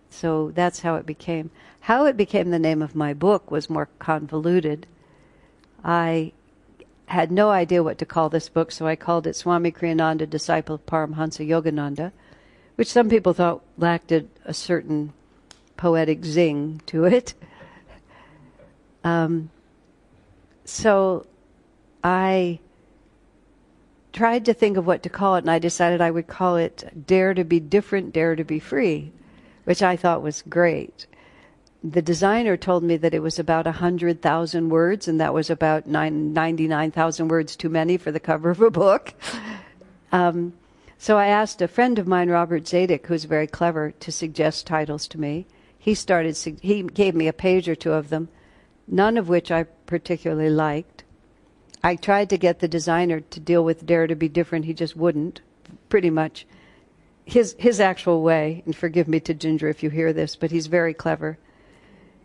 So that's how it became. How it became the name of my book was more convoluted. I had no idea what to call this book, so I called it Swami Kriyananda, Disciple of Paramhansa Yogananda, which some people thought lacked a, a certain poetic zing to it. Um, so I tried to think of what to call it, and I decided I would call it Dare to be Different, Dare to be Free which I thought was great. The designer told me that it was about 100,000 words, and that was about 99,000 words too many for the cover of a book. Um, so I asked a friend of mine, Robert Zadik, who's very clever, to suggest titles to me. He started. He gave me a page or two of them, none of which I particularly liked. I tried to get the designer to deal with Dare to be Different. He just wouldn't, pretty much his his actual way, and forgive me to Ginger if you hear this, but he's very clever.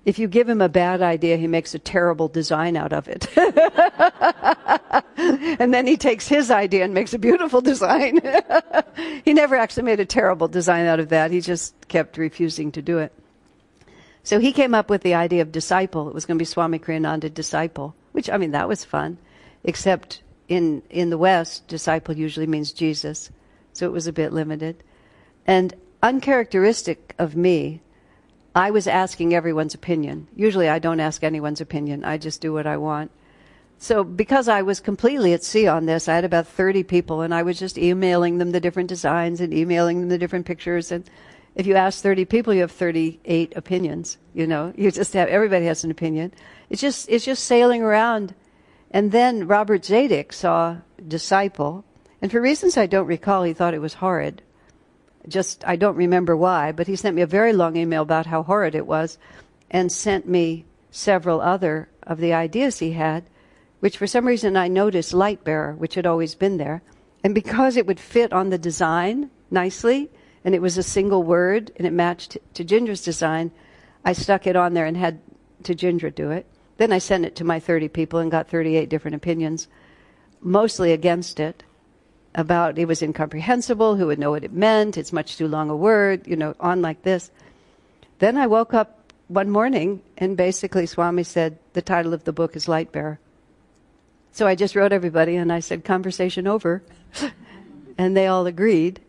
If you give him a bad idea, he makes a terrible design out of it. and then he takes his idea and makes a beautiful design. he never actually made a terrible design out of that. He just kept refusing to do it. So he came up with the idea of disciple. It was going to be Swami Kriyananda disciple, which I mean that was fun. Except in in the West, disciple usually means Jesus so it was a bit limited. And uncharacteristic of me, I was asking everyone's opinion. Usually I don't ask anyone's opinion, I just do what I want. So because I was completely at sea on this, I had about 30 people and I was just emailing them the different designs and emailing them the different pictures and if you ask 30 people you have 38 opinions, you know. You just have everybody has an opinion. It's just it's just sailing around. And then Robert Zadik saw Disciple and for reasons I don't recall he thought it was horrid. Just I don't remember why, but he sent me a very long email about how horrid it was and sent me several other of the ideas he had which for some reason I noticed light bearer, which had always been there. And because it would fit on the design nicely, and it was a single word, and it matched to Ginger's design, I stuck it on there and had to Ginger do it. Then I sent it to my 30 people and got 38 different opinions, mostly against it, about it was incomprehensible, who would know what it meant, it's much too long a word, you know, on like this. Then I woke up one morning and basically Swami said, the title of the book is Light Bearer. So I just wrote everybody and I said, conversation over. and they all agreed.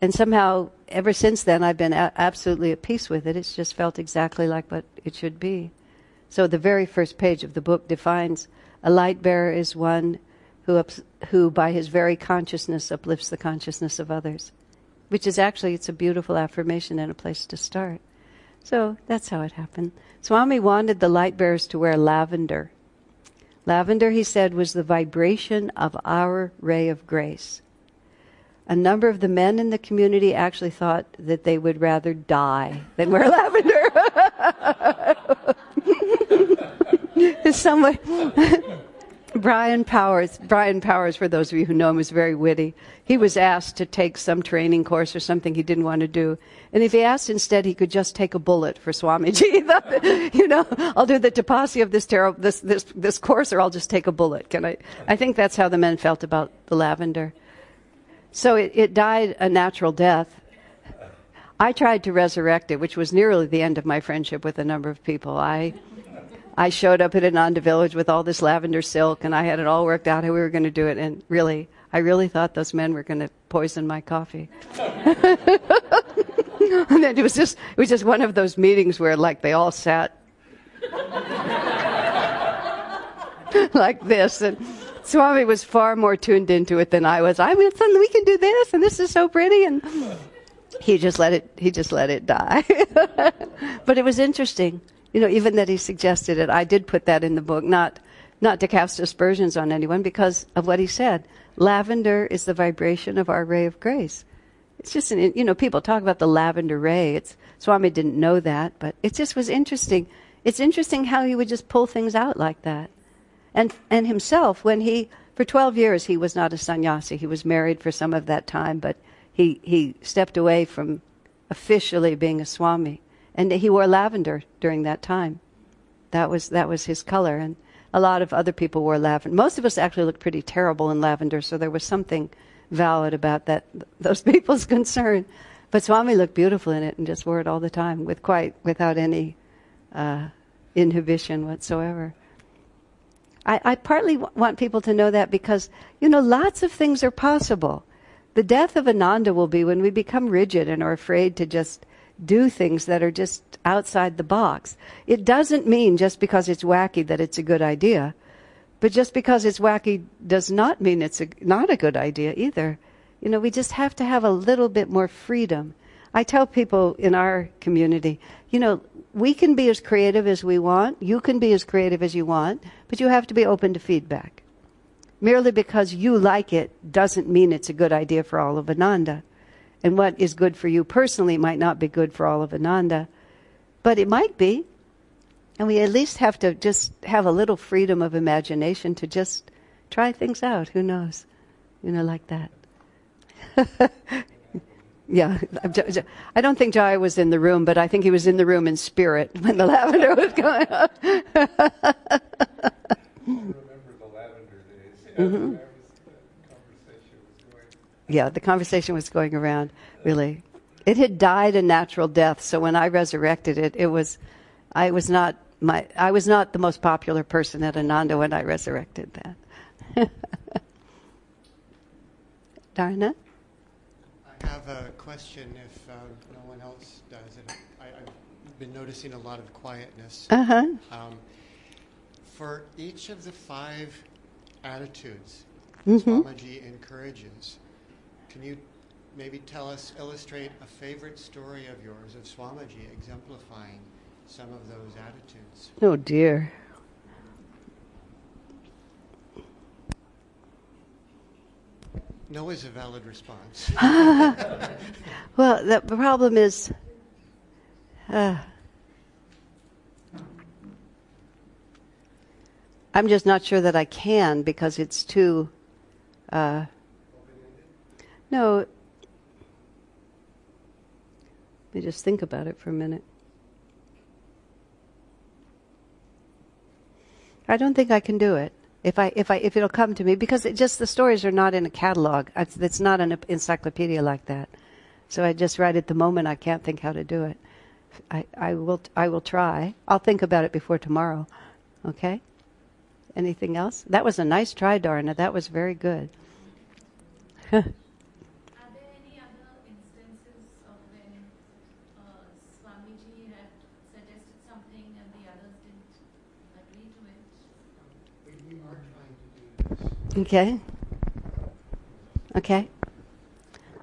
And somehow, ever since then, I've been a- absolutely at peace with it. It's just felt exactly like what it should be. So the very first page of the book defines a light bearer is one who, ups- who by his very consciousness uplifts the consciousness of others. Which is actually, it's a beautiful affirmation and a place to start. So that's how it happened. Swami wanted the light bearers to wear lavender Lavender, he said, was the vibration of our ray of grace. A number of the men in the community actually thought that they would rather die than wear lavender. Someone, Brian Powers, Brian Powers, for those of you who know him, is very witty. He was asked to take some training course or something he didn't want to do. And if he asked instead, he could just take a bullet for Swamiji. you know, I'll do the tapasya of this, tarot, this, this, this course or I'll just take a bullet. Can I? I think that's how the men felt about the lavender. So it, it died a natural death. I tried to resurrect it, which was nearly the end of my friendship with a number of people. I I showed up at Ananda Village with all this lavender silk, and I had it all worked out how we were going to do it. And really, I really thought those men were going to poison my coffee. and then it was just it was just one of those meetings where like they all sat like this and Swami was far more tuned into it than I was. I mean, something we can do this, and this is so pretty, and he just let it. He just let it die. but it was interesting you know, even that he suggested it, I did put that in the book, not, not to cast aspersions on anyone because of what he said. Lavender is the vibration of our ray of grace. It's just an, you know, people talk about the lavender ray. It's, Swami didn't know that, but it just was interesting. It's interesting how he would just pull things out like that. And, and himself, when he, for 12 years, he was not a sannyasi. He was married for some of that time, but he, he stepped away from officially being a swami and he wore lavender during that time. That was that was his color, and a lot of other people wore lavender. Most of us actually looked pretty terrible in lavender, so there was something valid about that those people's concern. But Swami looked beautiful in it and just wore it all the time, with quite without any uh, inhibition whatsoever. I, I partly w- want people to know that because you know lots of things are possible. The death of Ananda will be when we become rigid and are afraid to just do things that are just outside the box. It doesn't mean just because it's wacky that it's a good idea. But just because it's wacky does not mean it's a, not a good idea either. You know, we just have to have a little bit more freedom. I tell people in our community, you know, we can be as creative as we want, you can be as creative as you want, but you have to be open to feedback. Merely because you like it doesn't mean it's a good idea for all of Ananda. And what is good for you personally might not be good for all of Ananda, but it might be. And we at least have to just have a little freedom of imagination to just try things out. Who knows? You know, like that. yeah, I don't think Jai was in the room, but I think he was in the room in spirit when the lavender was going on. remember the lavender days. Mm-hmm yeah, the conversation was going around, really. It had died a natural death, so when I resurrected it, it was, I was not my, I was not the most popular person at Ananda when I resurrected that. Darna? I have a question if um, no one else does. And I, I've been noticing a lot of quietness. Uh huh. Um, for each of the five attitudes Mhm. Swamiji encourages, can you maybe tell us, illustrate a favorite story of yours of Swamiji exemplifying some of those attitudes? Oh dear. No is a valid response. Well, the problem is, uh, I'm just not sure that I can because it's too. Uh, no. Let me just think about it for a minute. I don't think I can do it. If I, if I, if it'll come to me, because it just the stories are not in a catalog. It's, not an encyclopedia like that. So I just right at the moment I can't think how to do it. I, I will I will try. I'll think about it before tomorrow. Okay? Anything else? That was a nice try, Darna. That was very good. Are there any other instances of when uh, Swamiji had suggested something and the others didn't agree to it? we are trying to do this. Okay. Okay.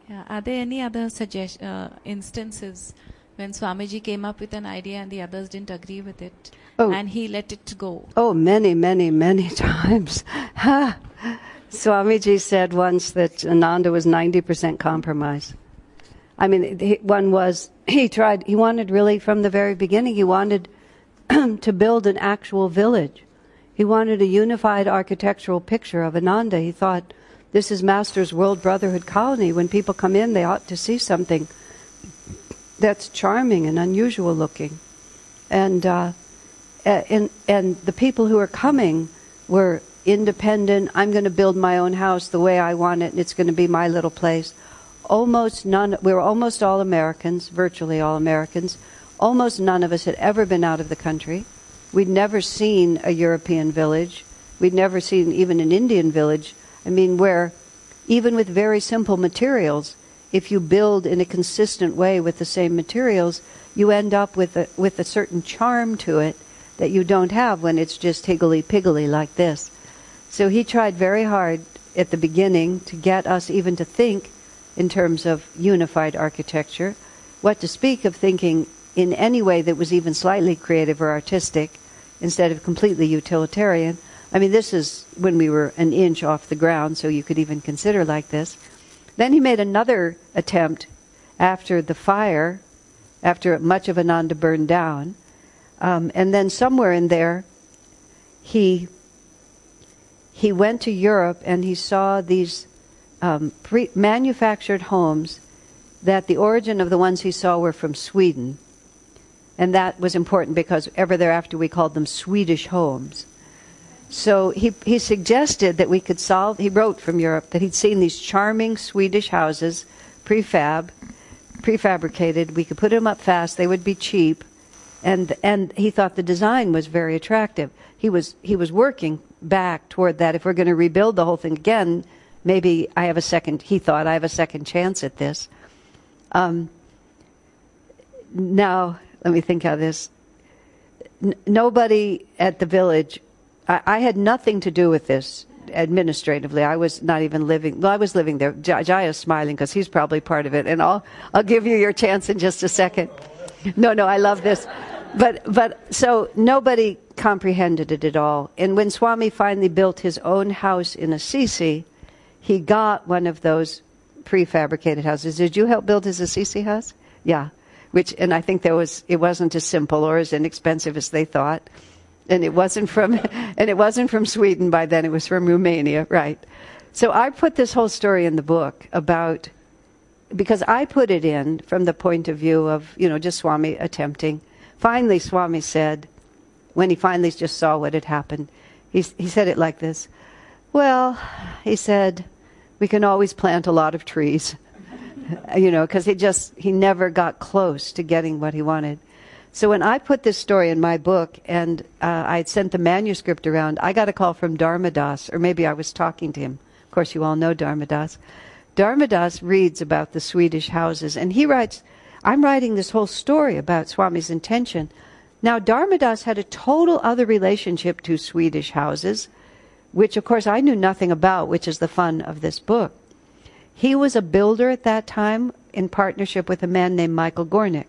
Yeah. Are there any other suggest- uh, instances when Swamiji came up with an idea and the others didn't agree with it, Oh. and he let it go? Oh, many, many, many times. Ha! Swamiji said once that Ananda was 90% compromise. I mean, one was, he tried, he wanted really from the very beginning, he wanted to build an actual village. He wanted a unified architectural picture of Ananda. He thought, this is Master's World Brotherhood Colony. When people come in, they ought to see something that's charming and unusual looking. And, uh, and and the people who are coming were independent. I'm going to build my own house the way I want it, and it's going to be my little place. Almost none. We were almost all Americans, virtually all Americans. Almost none of us had ever been out of the country. We'd never seen a European village. We'd never seen even an Indian village. I mean, where even with very simple materials, if you build in a consistent way with the same materials, you end up with a, with a certain charm to it that you don't have when it's just higgly piggly like this. So he tried very hard at the beginning to get us even to think in terms of unified architecture, what to speak of thinking in any way that was even slightly creative or artistic instead of completely utilitarian. I mean, this is when we were an inch off the ground, so you could even consider like this. Then he made another attempt after the fire, after much of Ananda burned down, um, and then somewhere in there, he he went to Europe and he saw these um, pre- manufactured homes that the origin of the ones he saw were from Sweden, and that was important because ever thereafter we called them Swedish homes. So he, he suggested that we could solve, he wrote from Europe that he'd seen these charming Swedish houses, prefab, prefabricated. We could put them up fast, they would be cheap. And, and he thought the design was very attractive. He was, he was working back toward that. If we're going to rebuild the whole thing again, maybe I have a second, he thought, I have a second chance at this. Um, now, let me think how this. N- nobody at the village I, I had nothing to do with this administratively. I was not even living. Well, I was living there. J- Jaya's smiling because he's probably part of it, and I'll I'll give you your chance in just a second. No, no, I love this, but but so nobody comprehended it at all. And when Swami finally built his own house in Assisi, he got one of those prefabricated houses. Did you help build his Assisi house? Yeah, which and I think there was it wasn't as simple or as inexpensive as they thought. And it wasn't from and it wasn't from Sweden by then it was from Romania right. So I put this whole story in the book about because I put it in from the point of view of you know just Swami attempting. Finally Swami said when he finally just saw what had happened he he said it like this. Well he said we can always plant a lot of trees you know because he just he never got close to getting what he wanted so when I put this story in my book and uh, I had sent the manuscript around, I got a call from Dharmadas, or maybe I was talking to him. Of course, you all know Dharmadas. Dharmadas reads about the Swedish houses and he writes, I'm writing this whole story about Swami's intention. Now, Dharmadas had a total other relationship to Swedish houses, which of course I knew nothing about, which is the fun of this book. He was a builder at that time in partnership with a man named Michael Gornick.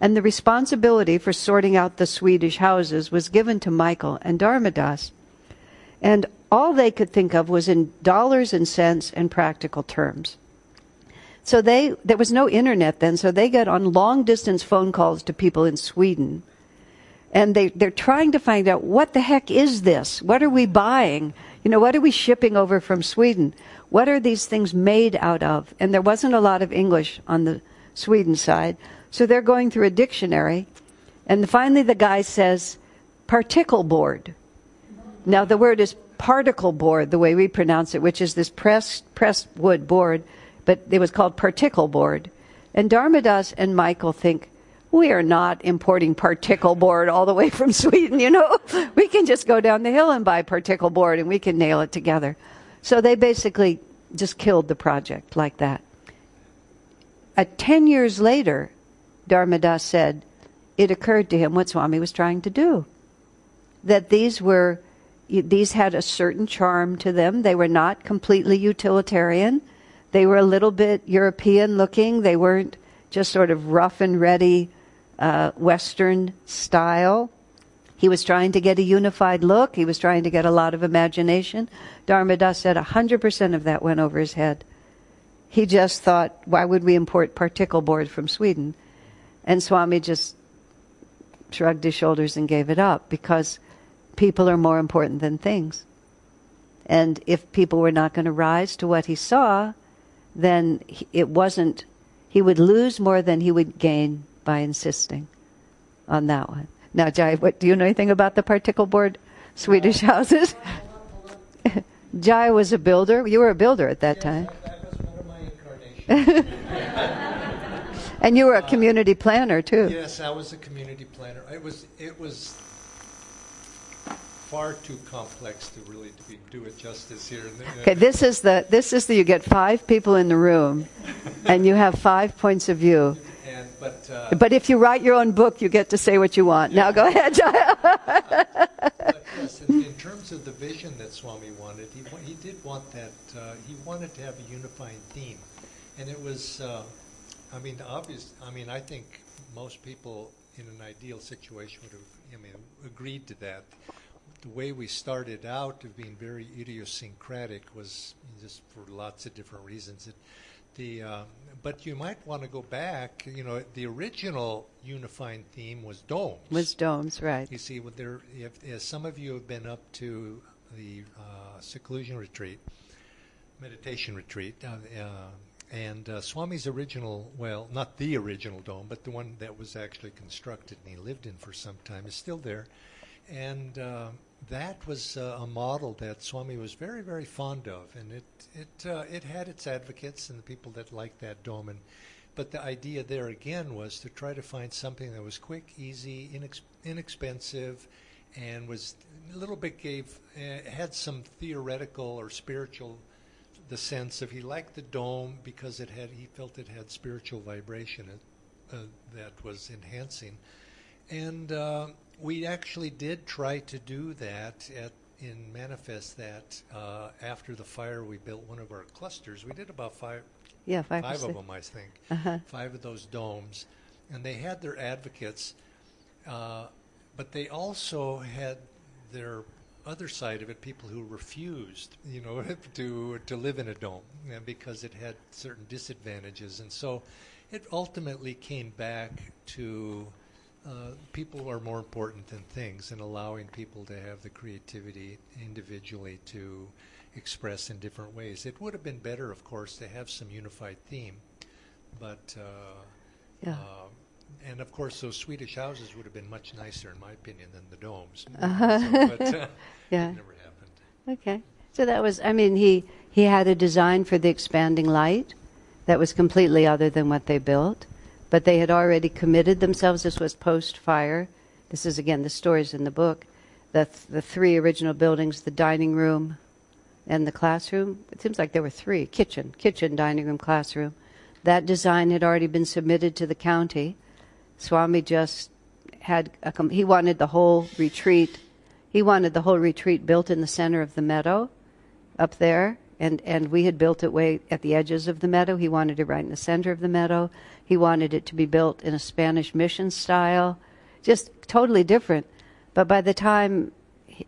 And the responsibility for sorting out the Swedish houses was given to Michael and Dharmadas. And all they could think of was in dollars and cents and practical terms. So they, there was no internet then, so they got on long distance phone calls to people in Sweden. And they, they're trying to find out what the heck is this? What are we buying? You know, what are we shipping over from Sweden? What are these things made out of? And there wasn't a lot of English on the Sweden side. So they're going through a dictionary. And finally the guy says, particle board. Now the word is particle board, the way we pronounce it, which is this pressed, pressed wood board, but it was called particle board. And Dharmadas and Michael think, we are not importing particle board all the way from Sweden, you know. We can just go down the hill and buy particle board and we can nail it together. So they basically just killed the project like that. At 10 years later, Dharmadas said, it occurred to him what Swami was trying to do. That these were, these had a certain charm to them. They were not completely utilitarian. They were a little bit European looking. They weren't just sort of rough and ready uh, Western style. He was trying to get a unified look. He was trying to get a lot of imagination. Dharmadas said 100% of that went over his head. He just thought, why would we import particle board from Sweden? And Swami just shrugged his shoulders and gave it up because people are more important than things. And if people were not going to rise to what he saw, then it wasn't, he would lose more than he would gain by insisting on that one. Now, Jai, what, do you know anything about the particle board Swedish houses? Jai was a builder. You were a builder at that Yes, time. That was one of my incarnations. And you were a community planner too. yes, I was a community planner. It was it was far too complex to really to be, do it justice here. Uh, okay, this is the this is the you get five people in the room, and you have five points of view. But uh, But if you write your own book, you get to say what you want. Now go ahead, Jai. But yes, in, in terms of the vision that Swami wanted, he, he did want that, uh, he wanted to have a unifying theme. And it was, uh, I mean, obvious, I mean, I think most people in an ideal situation would have, I mean, agreed to that. The way we started out of being very idiosyncratic was just for lots of different reasons. It, the, uh, but you might want to go back, you know, the original unifying theme was domes. Was domes, right? You see, there, if, as some of you have been up to the uh, seclusion retreat, meditation retreat, uh, uh, and uh, Swami's original, well, not the original dome, but the one that was actually constructed and he lived in for some time, is still there. And uh, that was uh, a model that Swami was very, very fond of, and it it uh, it had its advocates and the people that liked that dome. And but the idea there again was to try to find something that was quick, easy, inex- inexpensive, and was a little bit gave uh, had some theoretical or spiritual the sense of he liked the dome because it had he felt it had spiritual vibration uh, that was enhancing, and uh, we actually did try to do that at in manifest that uh, after the fire we built one of our clusters. We did about five Yeah, five, five of them, I think, Uh-huh. five of those domes, and they had their advocates, uh, but they also had their other side of it, people who refused, you know, to to live in a dome because it had certain disadvantages, and so it ultimately came back to. Uh, people are more important than things, and allowing people to have the creativity individually to express in different ways. It would have been better, of course, to have some unified theme, but uh, Yeah. uh, and of course, those Swedish houses would have been much nicer, in my opinion, than the domes. Uh-huh. So, but uh, Yeah. it never happened. Okay. So that was, I mean, he, he had a design for the expanding light that was completely other than what they built, but they had already committed themselves. This was post fire. This is, again, the stories in the book. The, th- the three original buildings, the dining room, and the classroom. It seems like there were three kitchen, kitchen, dining room, classroom. That design had already been submitted to the county. Swami just had a, he wanted the whole retreat. He wanted the whole retreat built in the center of the meadow, up there, and and we had built it way at the edges of the meadow. He wanted it right in the center of the meadow. He wanted it to be built in a Spanish mission style, just totally different. But by the time,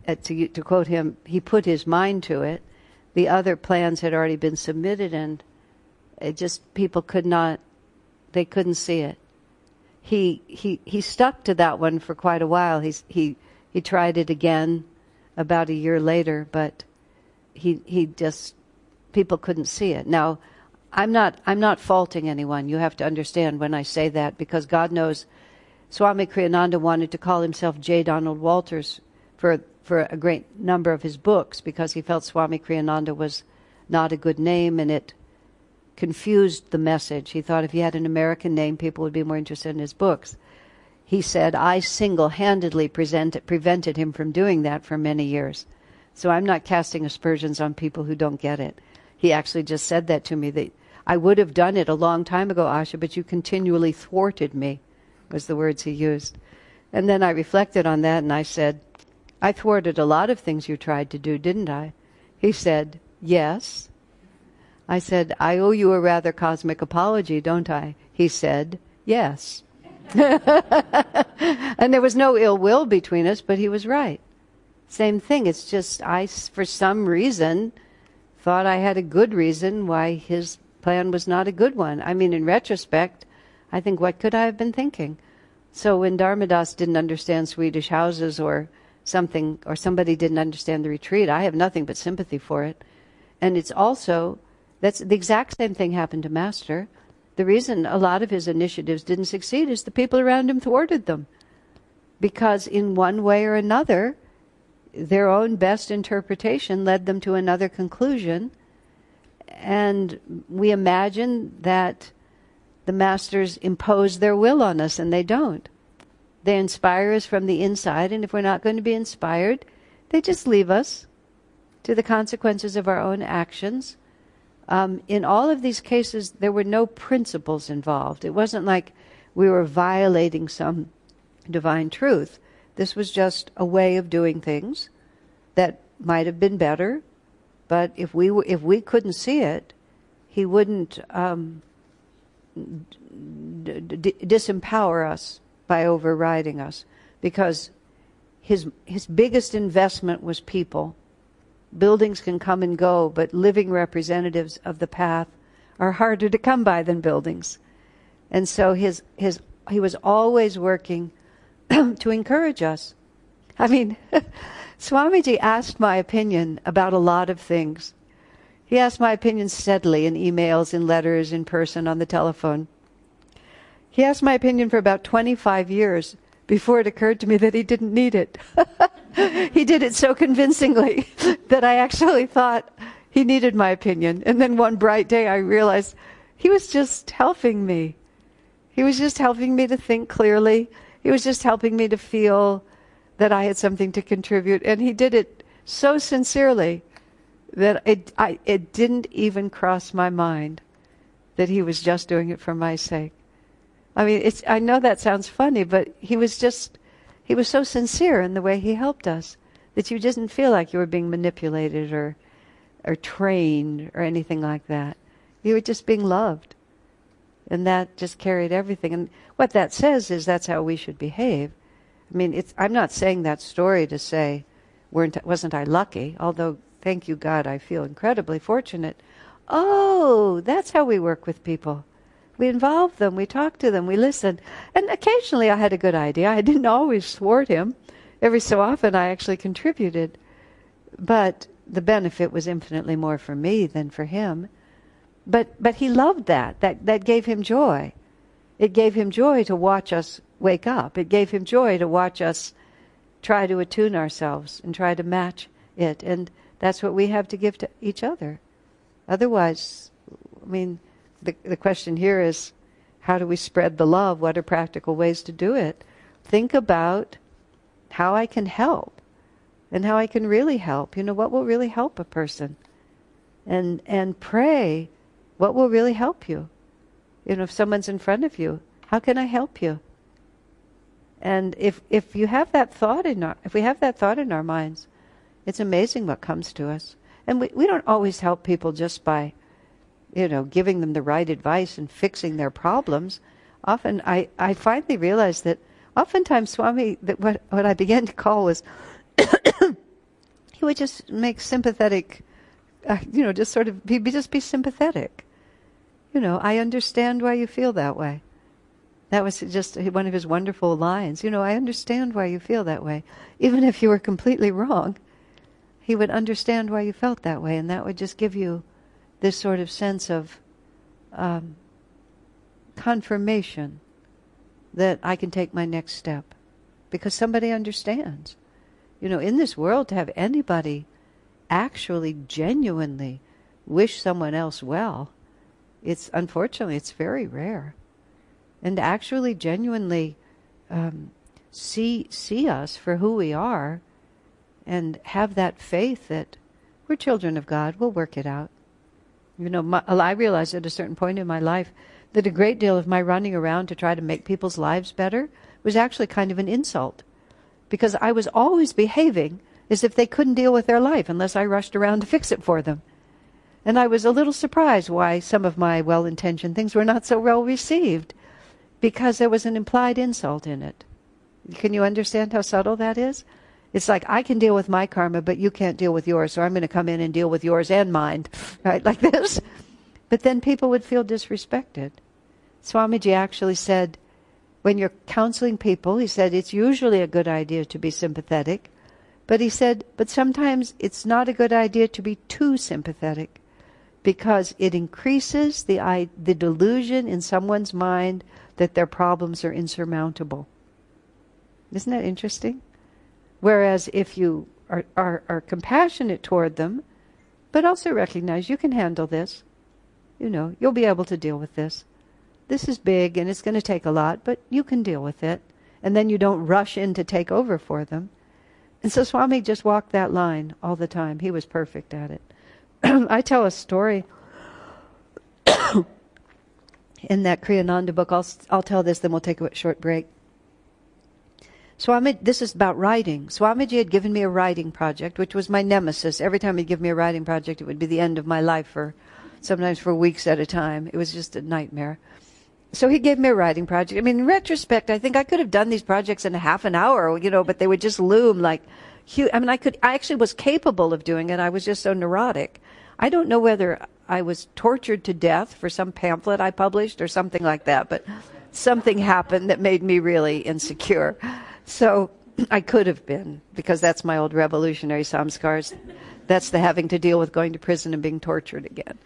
uh, to, to quote him, he put his mind to it, the other plans had already been submitted, and it just people could not, they couldn't see it. He he he stuck to that one for quite a while. He's he he tried it again about a year later, but he he just people couldn't see it. Now, I'm not I'm not faulting anyone. You have to understand when I say that because God knows Swami Kriyananda wanted to call himself J. Donald Walters for for a great number of his books because he felt Swami Kriyananda was not a good name and it confused the message. He thought if he had an American name, people would be more interested in his books. He said, I single handedly prevented him from doing that for many years. So I'm not casting aspersions on people who don't get it. He actually just said that to me that I would have done it a long time ago, Asha, but you continually thwarted me, was the words he used. And then I reflected on that and I said, I thwarted a lot of things you tried to do, didn't I? He said, Yes. I said, I owe you a rather cosmic apology, don't I? He said, Yes. and there was no ill will between us, but he was right. Same thing. It's just I, for some reason, thought I had a good reason why his plan was not a good one. I mean, in retrospect, I think, what could I have been thinking? So when Dharmadas didn't understand Swedish houses or something, or somebody didn't understand the retreat, I have nothing but sympathy for it. And it's also, that's the exact same thing happened to Master. The reason a lot of his initiatives didn't succeed is the people around him thwarted them. Because in one way or another, their own best interpretation led them to another conclusion. And we imagine that the masters impose their will on us, and they don't. They inspire us from the inside, and if we're not going to be inspired, they just leave us to the consequences of our own actions. Um, in all of these cases, there were no principles involved. It wasn't like we were violating some divine truth. This was just a way of doing things that might have been better, but if we if we couldn't see it, he wouldn't um, d- d- disempower us by overriding us, because his his biggest investment was people. Buildings can come and go, but living representatives of the path are harder to come by than buildings. And so his his he was always working to encourage us. I mean, Swamiji asked my opinion about a lot of things. He asked my opinion steadily in emails, in letters, in person, on the telephone. He asked my opinion for about 25 years before it occurred to me that he didn't need it. he did it so convincingly that I actually thought he needed my opinion. And then one bright day I realized he was just helping me. He was just helping me to think clearly. He was just helping me to feel that I had something to contribute. And he did it so sincerely that it, I, it didn't even cross my mind that he was just doing it for my sake. I mean, it's, I know that sounds funny, but he was just, he was so sincere in the way he helped us that you didn't feel like you were being manipulated or, or trained or anything like that. You were just being loved. And that just carried everything. And what that says is that's how we should behave. I mean, I'm not saying that story to say, weren't, wasn't I lucky? Although, thank you, God, I feel incredibly fortunate. Oh, that's how we work with people. We involve them, we talk to them, we listen. And occasionally I had a good idea. I didn't always thwart him. Every so often I actually contributed. But the benefit was infinitely more for me than for him. But but he loved that. That that gave him joy. It gave him joy to watch us wake up. It gave him joy to watch us try to attune ourselves and try to match it. And that's what we have to give to each other. Otherwise, I mean, the, the question here is how do we spread the love? What are practical ways to do it? Think about how I can help and how I can really help. You know, what will really help a person? and and pray what will really help you. You know, if someone's in front of you, how can I help you? And if if you have that thought in our if we have that thought in our minds, it's amazing what comes to us. And we, we don't always help people just by, you know, giving them the right advice and fixing their problems. Often I, I finally realized that oftentimes Swami that what what I began to call was he would just make sympathetic uh, you know, just sort of be, just be sympathetic. You know, I understand why you feel that way. That was just one of his wonderful lines. You know, I understand why you feel that way. Even if you were completely wrong, he would understand why you felt that way, and that would just give you this sort of sense of um, confirmation that I can take my next step because somebody understands. You know, in this world, to have anybody actually genuinely wish someone else well, it's unfortunately it's very rare. And actually genuinely um, see see us for who we are, and have that faith that we're children of God. We'll work it out. You know, my, I realized at a certain point in my life that a great deal of my running around to try to make people's lives better was actually kind of an insult, because I was always behaving as if they couldn't deal with their life unless I rushed around to fix it for them. And I was a little surprised why some of my well intentioned things were not so well received, because there was an implied insult in it. Can you understand how subtle that is? It's like I can deal with my karma, but you can't deal with yours, so I'm going to come in and deal with yours and mine, right? Like this. But then people would feel disrespected. Swamiji actually said, when you're counseling people, he said it's usually a good idea to be sympathetic but he said, but sometimes it's not a good idea to be too sympathetic because it increases the, the delusion in someone's mind that their problems are insurmountable. Isn't that interesting? Whereas if you are, are, are compassionate toward them, but also recognize you can handle this, you know, you'll be able to deal with this. This is big and it's going to take a lot, but you can deal with it. And then you don't rush in to take over for them. And so Swami just walked that line all the time. He was perfect at it. I tell a story in that Kriyananda book. I'll, I'll tell this, then we'll take a short break. Swami, this is about writing. Swamiji had given me a writing project, which was my nemesis. Every time he'd give me a writing project, it would be the end of my life for sometimes for weeks at a time. It was just a nightmare so he gave me a writing project. I mean, in retrospect, I think I could have done these projects in a half an hour, you know, but they would just loom like huge. I mean, I could, I actually was capable of doing it. I was just so neurotic. I don't know whether I was tortured to death for some pamphlet I published or something like that, but something happened that made me really insecure. So I could have been, because that's my old revolutionary samskars. That's the having to deal with going to prison and being tortured again.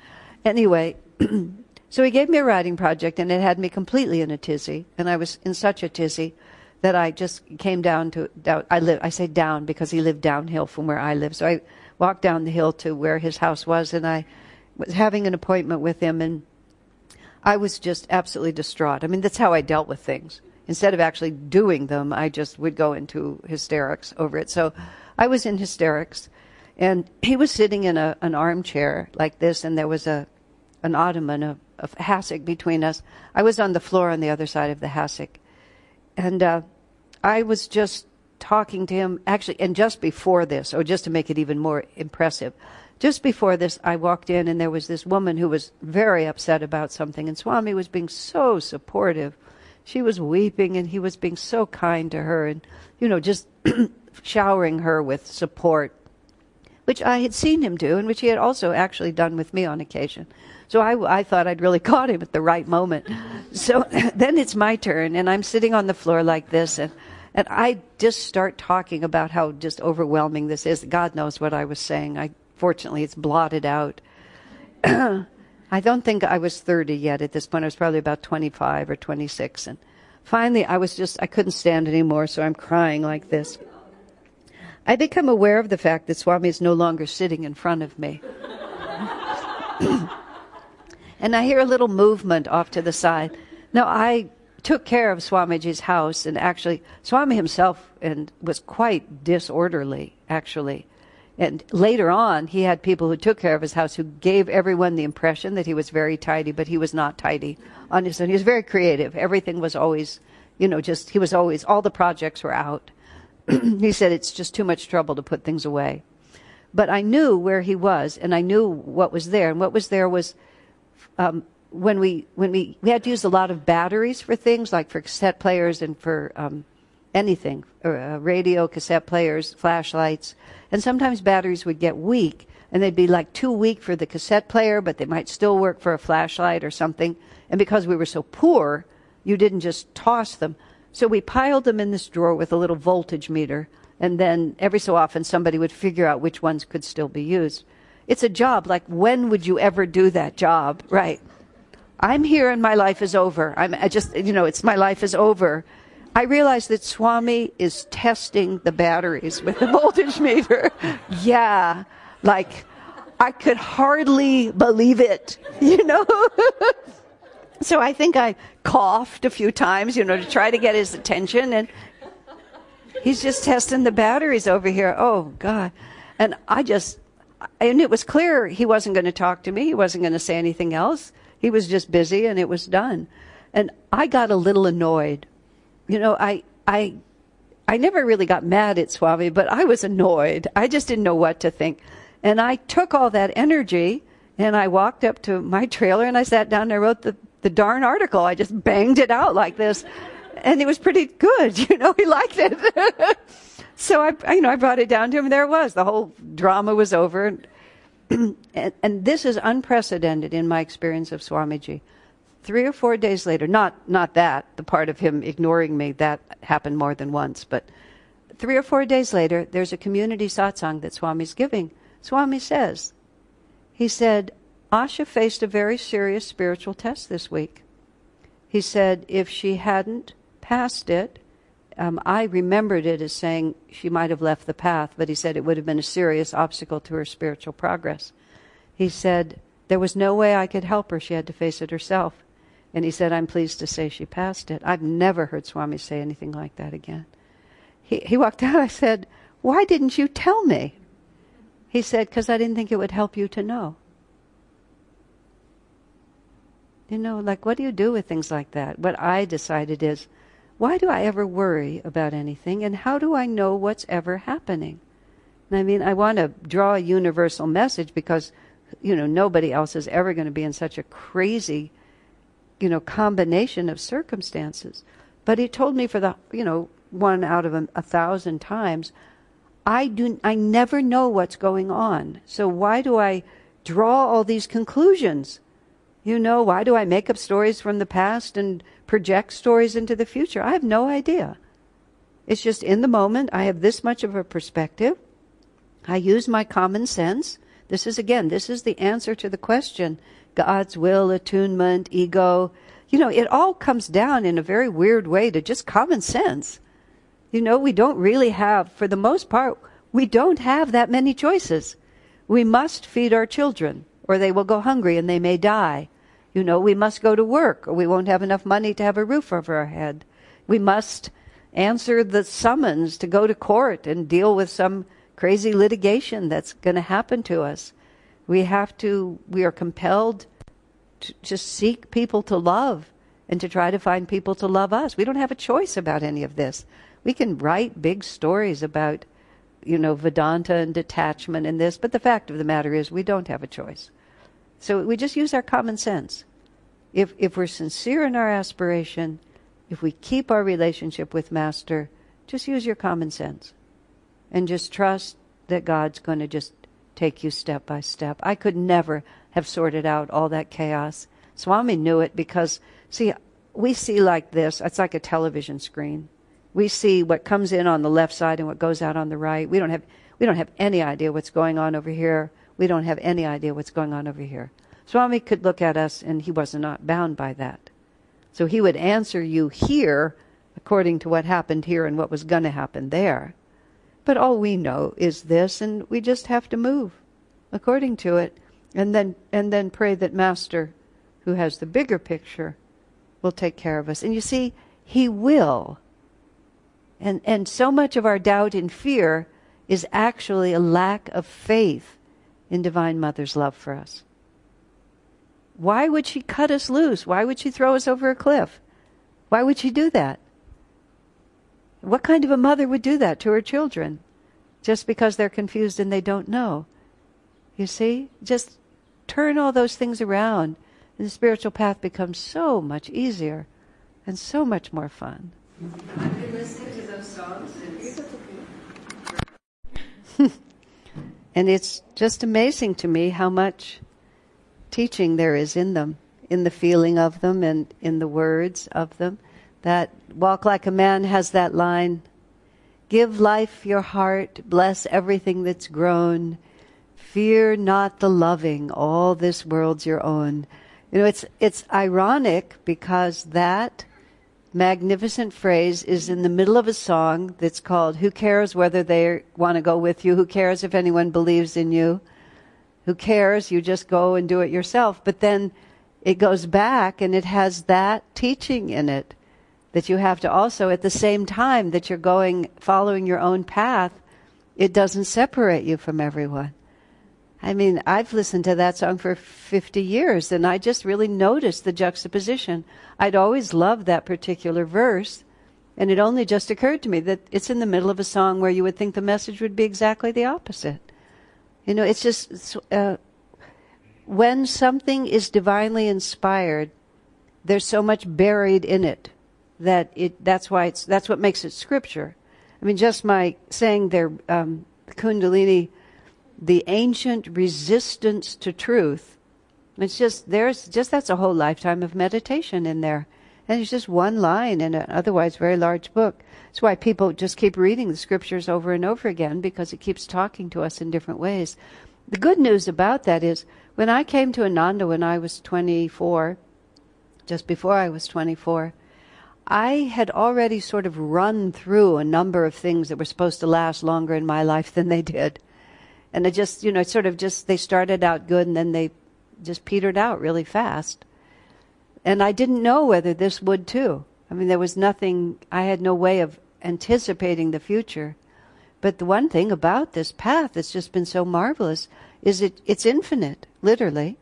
Anyway, So he gave me a writing project, and it had me completely in a tizzy. And I was in such a tizzy that I just came down to down, I live. I say down because he lived downhill from where I live. So I walked down the hill to where his house was, and I was having an appointment with him, and I was just absolutely distraught. I mean, that's how I dealt with things. Instead of actually doing them, I just would go into hysterics over it. So I was in hysterics, and he was sitting in a, an armchair like this, and there was a an ottoman, a, a hassock between us. I was on the floor on the other side of the hassock. And uh, I was just talking to him, actually, and just before this, or just to make it even more impressive, just before this, I walked in and there was this woman who was very upset about something, and Swami was being so supportive. She was weeping, and he was being so kind to her, and, you know, just showering her with support, which I had seen him do, and which he had also actually done with me on occasion. So I, I thought I'd really caught him at the right moment. So then it's my turn, and I'm sitting on the floor like this, and, and I just start talking about how just overwhelming this is. God knows what I was saying. I fortunately it's blotted out. I don't think I was 30 yet at this point. I was probably about 25 or 26, and finally I was just I couldn't stand anymore, so I'm crying like this. I become aware of the fact that Swami is no longer sitting in front of me. and I hear a little movement off to the side. Now, I took care of Swamiji's house, and actually, Swami himself and was quite disorderly, actually. And later on, he had people who took care of his house who gave everyone the impression that he was very tidy, but he was not tidy on his own. He was very creative. Everything was always, you know, just, he was always, all the projects were out. he said it's just too much trouble to put things away. But I knew where he was, and I knew what was there. And what was there was um, when we when we we had to use a lot of batteries for things like for cassette players and for um, anything, or, uh, radio, cassette players, flashlights, and sometimes batteries would get weak, and they'd be like too weak for the cassette player, but they might still work for a flashlight or something. And because we were so poor, you didn't just toss them. So we piled them in this drawer with a little voltage meter, and then every so often somebody would figure out which ones could still be used. It's a job. Like, when would you ever do that job? Right. I'm here and my life is over. I'm I just, you know, it's my life is over. I realize that Swami is testing the batteries with the voltage meter. yeah. Like, I could hardly believe it, you know? so I think I coughed a few times, you know, to try to get his attention. And he's just testing the batteries over here. Oh, God. And I just, and it was clear he wasn't going to talk to me. He wasn't going to say anything else. He was just busy and it was done. And I got a little annoyed. You know, I, I, I never really got mad at Swami, but I was annoyed. I just didn't know what to think. And I took all that energy and I walked up to my trailer and I sat down and I wrote the, the darn article. I just banged it out like this. And it was pretty good. You know, he liked it. so I, you know, I brought it down to him and there it was. The whole drama was over. and, and this is unprecedented in my experience of Swamiji. Three or four days later, not, not that, the part of him ignoring me, that happened more than once, but three or four days later, there's a community satsang that Swami's giving. Swami says, he said, Asha faced a very serious spiritual test this week. He said if she hadn't passed it, um, I remembered it as saying she might have left the path, but he said it would have been a serious obstacle to her spiritual progress. He said there was no way I could help her. She had to face it herself. And he said, I'm pleased to say she passed it. I've never heard Swami say anything like that again. He, he walked out. I said, Why didn't you tell me? He said, Because I didn't think it would help you to know. You know, like, what do you do with things like that? What I decided is, why do I ever worry about anything? And how do I know what's ever happening? And I mean, I want to draw a universal message because, you know, nobody else is ever going to be in such a crazy, you know, combination of circumstances. But he told me for the, you know, one out of a, a thousand times, I do, I never know what's going on. So why do I draw all these conclusions? You know, why do I make up stories from the past and project stories into the future? I have no idea. It's just in the moment, I have this much of a perspective. I use my common sense. This is again, this is the answer to the question God's will, attunement, ego. You know, it all comes down in a very weird way to just common sense. You know, we don't really have, for the most part, we don't have that many choices. We must feed our children, or they will go hungry and they may die. You know, we must go to work or we won't have enough money to have a roof over our head. We must answer the summons to go to court and deal with some crazy litigation that's going to happen to us. We have to, we are compelled to just seek people to love and to try to find people to love us. We don't have a choice about any of this. We can write big stories about, you know, Vedanta and detachment and this, but the fact of the matter is we don't have a choice. So we just use our common sense. If, if we're sincere in our aspiration, if we keep our relationship with Master, just use your common sense and just trust that God's going to just take you step by step. I could never have sorted out all that chaos. Swami knew it because, see, we see like this. It's like a television screen. We see what comes in on the left side and what goes out on the right. We don't have, we don't have any idea what's going on over here we don't have any idea what's going on over here. Swami could look at us and he was not bound by that. So he would answer you here according to what happened here and what was going to happen there. But all we know is this and we just have to move according to it and then and then pray that master who has the bigger picture will take care of us. And you see, he will. And and so much of our doubt and fear is actually a lack of faith in Divine Mother's love for us. Why would she cut us loose? Why would she throw us over a cliff? Why would she do that? What kind of a mother would do that to her children just because they're confused and they don't know? You see? Just turn all those things around, and the spiritual path becomes so much easier and so much more fun. I've been listening to those songs. and it's just amazing to me how much teaching there is in them, in the feeling of them and in the words of them. That Walk Like a Man has that line Give life your heart, bless everything that's grown. Fear not the loving, all this world's your own. You know, it's, it's ironic because that magnificent phrase is in the middle of a song that's called Who Cares Whether They Want to Go With You? Who Cares If Anyone Believes in You? Who cares? You just go and do it yourself. But then it goes back and it has that teaching in it that you have to also, at the same time that you're going, following your own path, it doesn't separate you from everyone. I mean, I've listened to that song for 50 years and I just really noticed the juxtaposition. I'd always loved that particular verse and it only just occurred to me that it's in the middle of a song where you would think the message would be exactly the opposite. You know, it's just, uh, when something is divinely inspired, there's so much buried in it that it that's why it's that's what makes it scripture. I mean, just my saying there, um, Kundalini, the ancient resistance to truth. It's just there's just that's a whole lifetime of meditation in there, and it's just one line in an otherwise very large book. That's why people just keep reading the scriptures over and over again because it keeps talking to us in different ways. The good news about that is when I came to Ananda when I was 24, just before I was 24 I had already sort of run through a number of things that were supposed to last longer in my life than they did. And it just, you know, sort of just, they started out good and then they just petered out really fast. And I didn't know whether this would too. I mean, there was nothing, I had no way of anticipating the future. But the one thing about this path that's just been so marvelous is it, it's infinite, literally.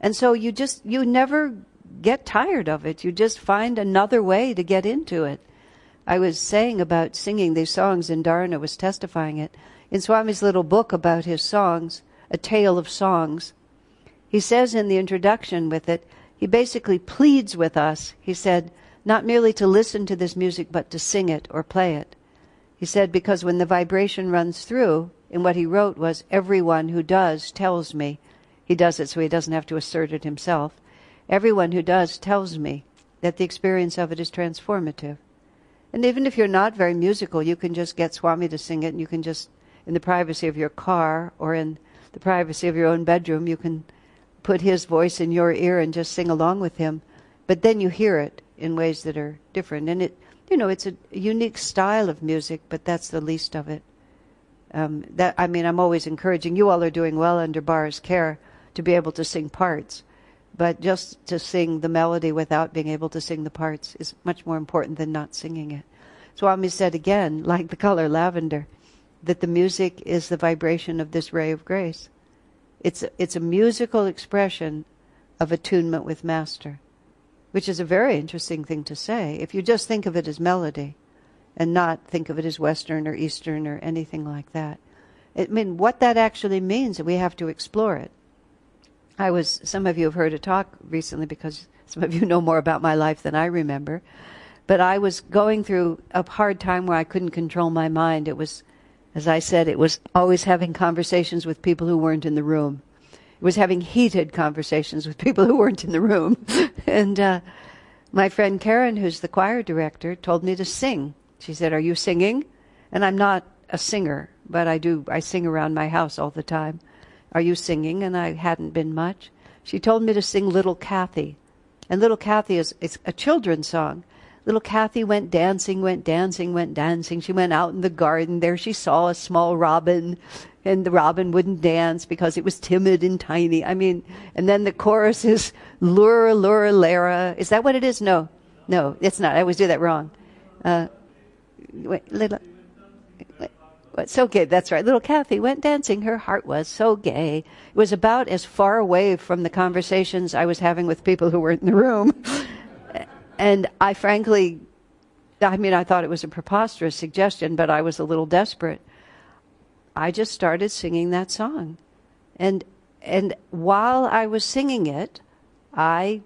And so you just, you never get tired of it. You just find another way to get into it. I was saying about singing these songs, and Dharna was testifying it. In Swami's little book about his songs, A Tale of Songs, he says in the introduction with it, he basically pleads with us, he said, not merely to listen to this music, but to sing it or play it. He said, because when the vibration runs through, and what he wrote was, everyone who does tells me. He does it so he doesn't have to assert it himself. Everyone who does tells me that the experience of it is transformative. And even if you're not very musical, you can just get Swami to sing it, and you can just, in the privacy of your car or in the privacy of your own bedroom, you can put his voice in your ear and just sing along with him. But then you hear it in ways that are different. And it, you know, it's a unique style of music, but that's the least of it. Um, that I mean, I'm always encouraging you all are doing well under Bara's care to be able to sing parts. But just to sing the melody without being able to sing the parts is much more important than not singing it. Swami said again, like the color lavender, that the music is the vibration of this ray of grace. It's it's a musical expression of attunement with Master, which is a very interesting thing to say. If you just think of it as melody and not think of it as Western or Eastern or anything like that. I mean, what that actually means, we have to explore it. I was, some of you have heard a talk recently because some of you know more about my life than I remember. But I was going through a hard time where I couldn't control my mind. It was, as I said, it was always having conversations with people who weren't in the room. It was having heated conversations with people who weren't in the room. and uh, my friend Karen, who's the choir director, told me to sing. She said, Are you singing? And I'm not a singer, but I do, I sing around my house all the time. Are you singing? And I hadn't been much. She told me to sing Little Kathy. And Little Kathy is it's a children's song. Little Kathy went dancing, went dancing, went dancing. She went out in the garden. There she saw a small robin, and the robin wouldn't dance because it was timid and tiny. I mean, and then the chorus is lure, lure, Lara. Is that what it is? No, no, it's not. I always do that wrong. Uh, wait, little. So gay. That's right. Little Kathy went dancing. Her heart was so gay. It was about as far away from the conversations I was having with people who were in the room. and I frankly, I mean, I thought it was a preposterous suggestion, but I was a little desperate. I just started singing that song. And and while I was singing it, I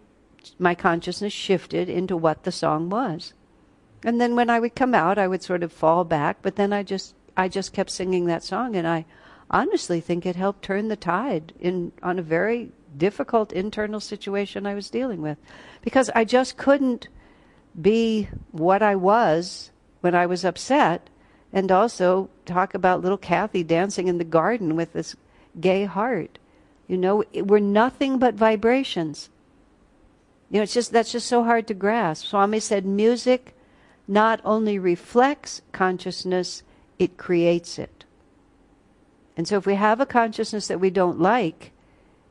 my consciousness shifted into what the song was. And then when I would come out, I would sort of fall back, but then I just I just kept singing that song and I honestly think it helped turn the tide in on a very difficult internal situation I was dealing with because I just couldn't be what I was when I was upset and also talk about little Kathy dancing in the garden with this gay heart. You know, we're nothing but vibrations. You know, it's just that's just so hard to grasp. Swami said music not only reflects consciousness, it creates it. And so if we have a consciousness that we don't like,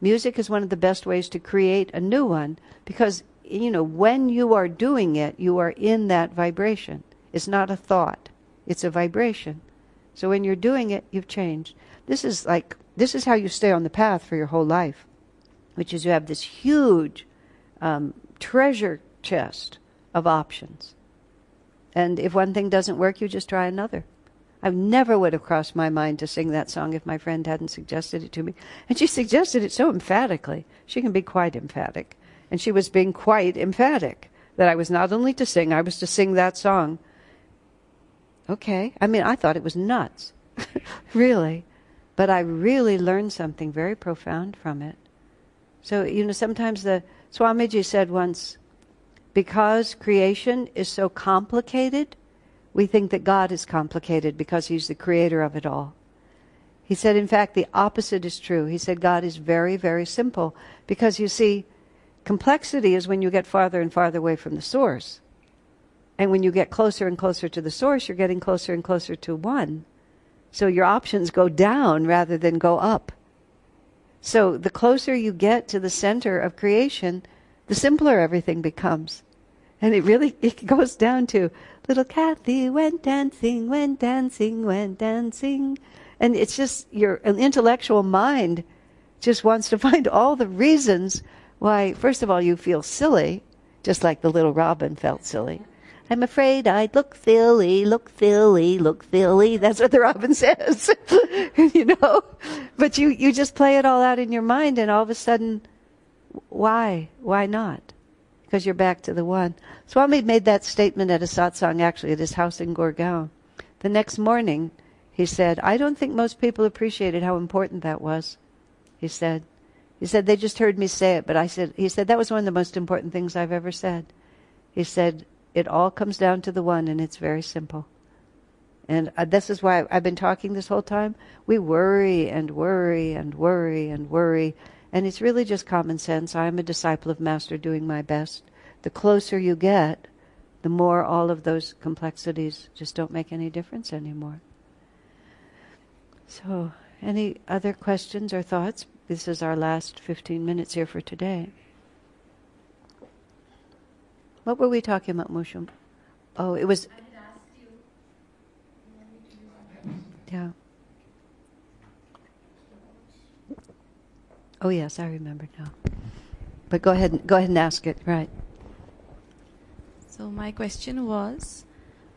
music is one of the best ways to create a new one because you know, when you are doing it, you are in that vibration. It's not a thought. It's a vibration. So when you're doing it, you've changed. This is like this is how you stay on the path for your whole life, which is you have this huge um, treasure chest of options. And if one thing doesn't work, you just try another. I never would have crossed my mind to sing that song if my friend hadn't suggested it to me. And she suggested it so emphatically. She can be quite emphatic. And she was being quite emphatic that I was not only to sing, I was to sing that song. Okay. I mean, I thought it was nuts. really. But I really learned something very profound from it. So, you know, sometimes the Swamiji said once, because creation is so complicated, we think that God is complicated because He's the creator of it all. He said, in fact, the opposite is true. He said, God is very, very simple because you see, complexity is when you get farther and farther away from the source. And when you get closer and closer to the source, you're getting closer and closer to one. So your options go down rather than go up. So the closer you get to the center of creation, the simpler everything becomes. And it really it goes down to little Kathy went dancing, went dancing, went dancing. And it's just your intellectual mind just wants to find all the reasons why, first of all, you feel silly, just like the little robin felt silly. I'm afraid I'd look silly, look silly, look silly. That's what the robin says. you know? But you, you just play it all out in your mind and all of a sudden, why? Why not? Because you're back to the one. Swami made that statement at a satsang actually at his house in Gurgaon. The next morning, he said, I don't think most people appreciated how important that was. He said, he said, they just heard me say it, but I said, he said, that was one of the most important things I've ever said. He said, it all comes down to the one, and it's very simple. And uh, this is why I've been talking this whole time. We worry and worry and worry and worry. And it's really just common sense. I'm a disciple of Master doing my best. The closer you get, the more all of those complexities just don't make any difference anymore. So, any other questions or thoughts? This is our last 15 minutes here for today. What were we talking about, Mushum? Oh, it was. Yeah. Oh yes, I remember now. But go ahead, go ahead and ask it. Right. So my question was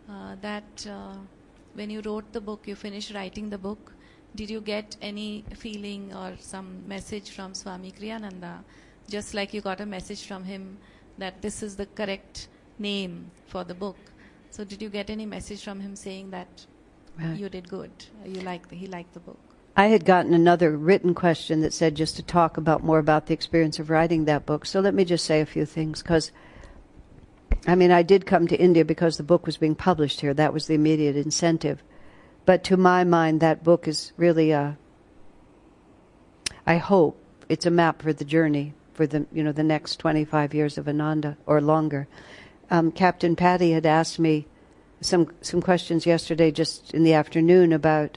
uh, that uh, when you wrote the book, you finished writing the book. Did you get any feeling or some message from Swami Kriyananda, just like you got a message from him that this is the correct name for the book. So did you get any message from him saying that right. you did good? You liked he liked the book. I had gotten another written question that said just to talk about more about the experience of writing that book. So let me just say a few things because I mean I did come to India because the book was being published here. That was the immediate incentive. But to my mind that book is really a I hope it's a map for the journey for the you know the next 25 years of Ananda or longer. Um, Captain Patty had asked me some some questions yesterday, just in the afternoon, about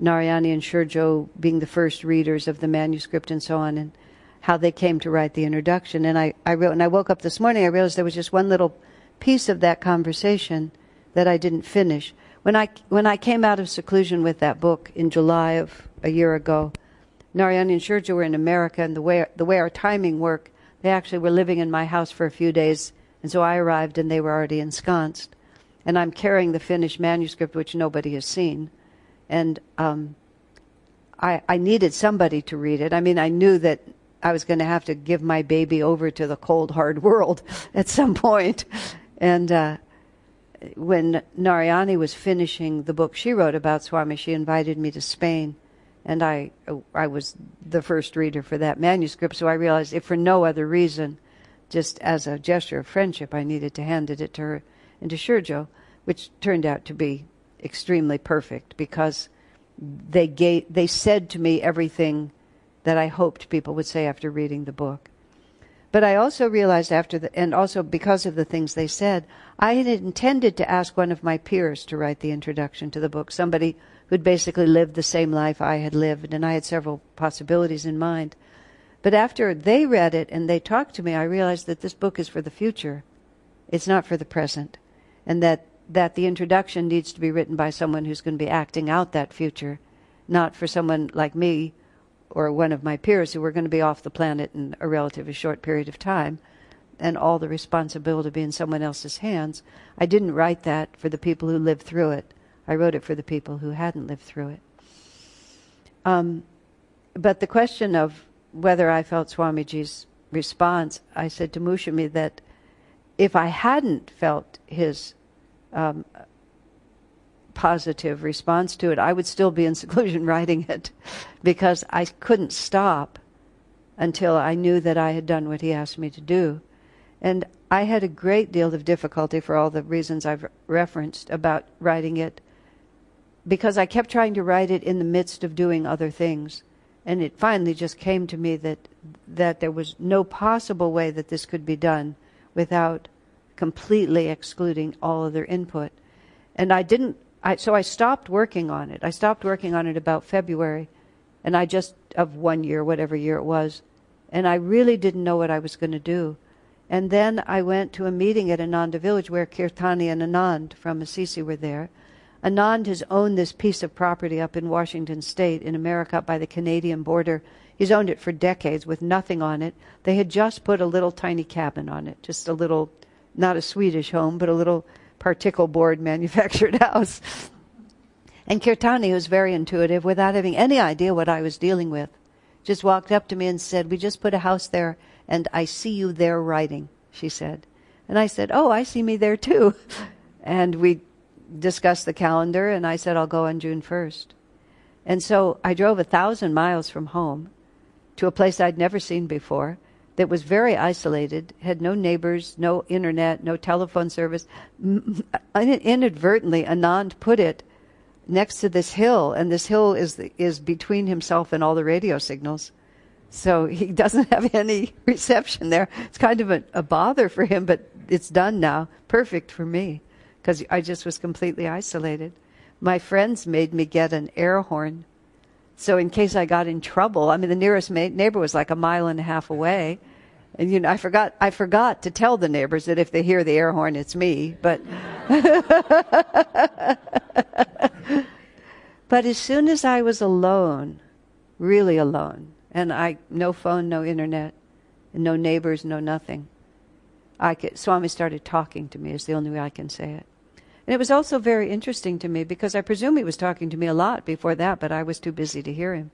Narayani and Shurjo being the first readers of the manuscript and so on, and how they came to write the introduction. And I, I wrote, and I woke up this morning, I realized there was just one little piece of that conversation that I didn't finish, When I, when I came out of seclusion with that book in July of a year ago, Narayani and Shurjo were in America, and the way, the way our timing worked, they actually were living in my house for a few days, and so I arrived and they were already ensconced. And I'm carrying the finished manuscript, which nobody has seen. And um, I, I needed somebody to read it. I mean, I knew that I was going to have to give my baby over to the cold, hard world at some point. And uh, when Narayani was finishing the book she wrote about Swami, she invited me to Spain. And I, I was the first reader for that manuscript, so I realized if for no other reason, just as a gesture of friendship, I needed to hand it to her and to Shurjo, which turned out to be extremely perfect because they gave, they said to me everything that I hoped people would say after reading the book. But I also realized after the, and also because of the things they said, I had intended to ask one of my peers to write the introduction to the book, somebody who'd basically lived the same life I had lived, and I had several possibilities in mind. But after they read it and they talked to me, I realized that this book is for the future. It's not for the present. And that that the introduction needs to be written by someone who's going to be acting out that future, not for someone like me or one of my peers who were going to be off the planet in a relatively short period of time and all the responsibility be in someone else's hands. I didn't write that for the people who lived through it. I wrote it for the people who hadn't lived through it. Um, but the question of whether I felt Swamiji's response, I said to Mushami that if I hadn't felt his um, positive response to it, I would still be in seclusion writing it because I couldn't stop until I knew that I had done what he asked me to do. And I had a great deal of difficulty for all the reasons I've referenced about writing it because I kept trying to write it in the midst of doing other things. And it finally just came to me that that there was no possible way that this could be done without completely excluding all other input. And I didn't, I, so I stopped working on it. I stopped working on it about February, and I just, of one year, whatever year it was, and I really didn't know what I was going to do. And then I went to a meeting at Ananda Village where Kirtani and Anand from Assisi were there. Anand has owned this piece of property up in Washington State in America by the Canadian border. He's owned it for decades with nothing on it. They had just put a little tiny cabin on it, just a little not a Swedish home, but a little particle board manufactured house. And Kirtani, was very intuitive, without having any idea what I was dealing with, just walked up to me and said, We just put a house there, and I see you there writing, she said. And I said, Oh, I see me there too. And we discussed the calendar, and I said, I'll go on June 1st. And so I drove a thousand miles from home to a place I'd never seen before that was very isolated, had no neighbors, no internet, no telephone service. Inadvertently, Anand put it next to this hill, and this hill is is between himself and all the radio signals. So he doesn't have any reception there. It's kind of a, a bother for him, but it's done now. Perfect for me, because I just was completely isolated. My friends made me get an air horn so in case I got in trouble, I mean, the nearest ma- neighbor was like a mile and a half away. And you know, I forgot, I forgot to tell the neighbors that if they hear the air horn, it's me, but. but as soon as I was alone, really alone, and I, no phone, no internet, no neighbors, no nothing, I could, Swami started talking to me is the only way I can say it. And it was also very interesting to me because I presume he was talking to me a lot before that, but I was too busy to hear him.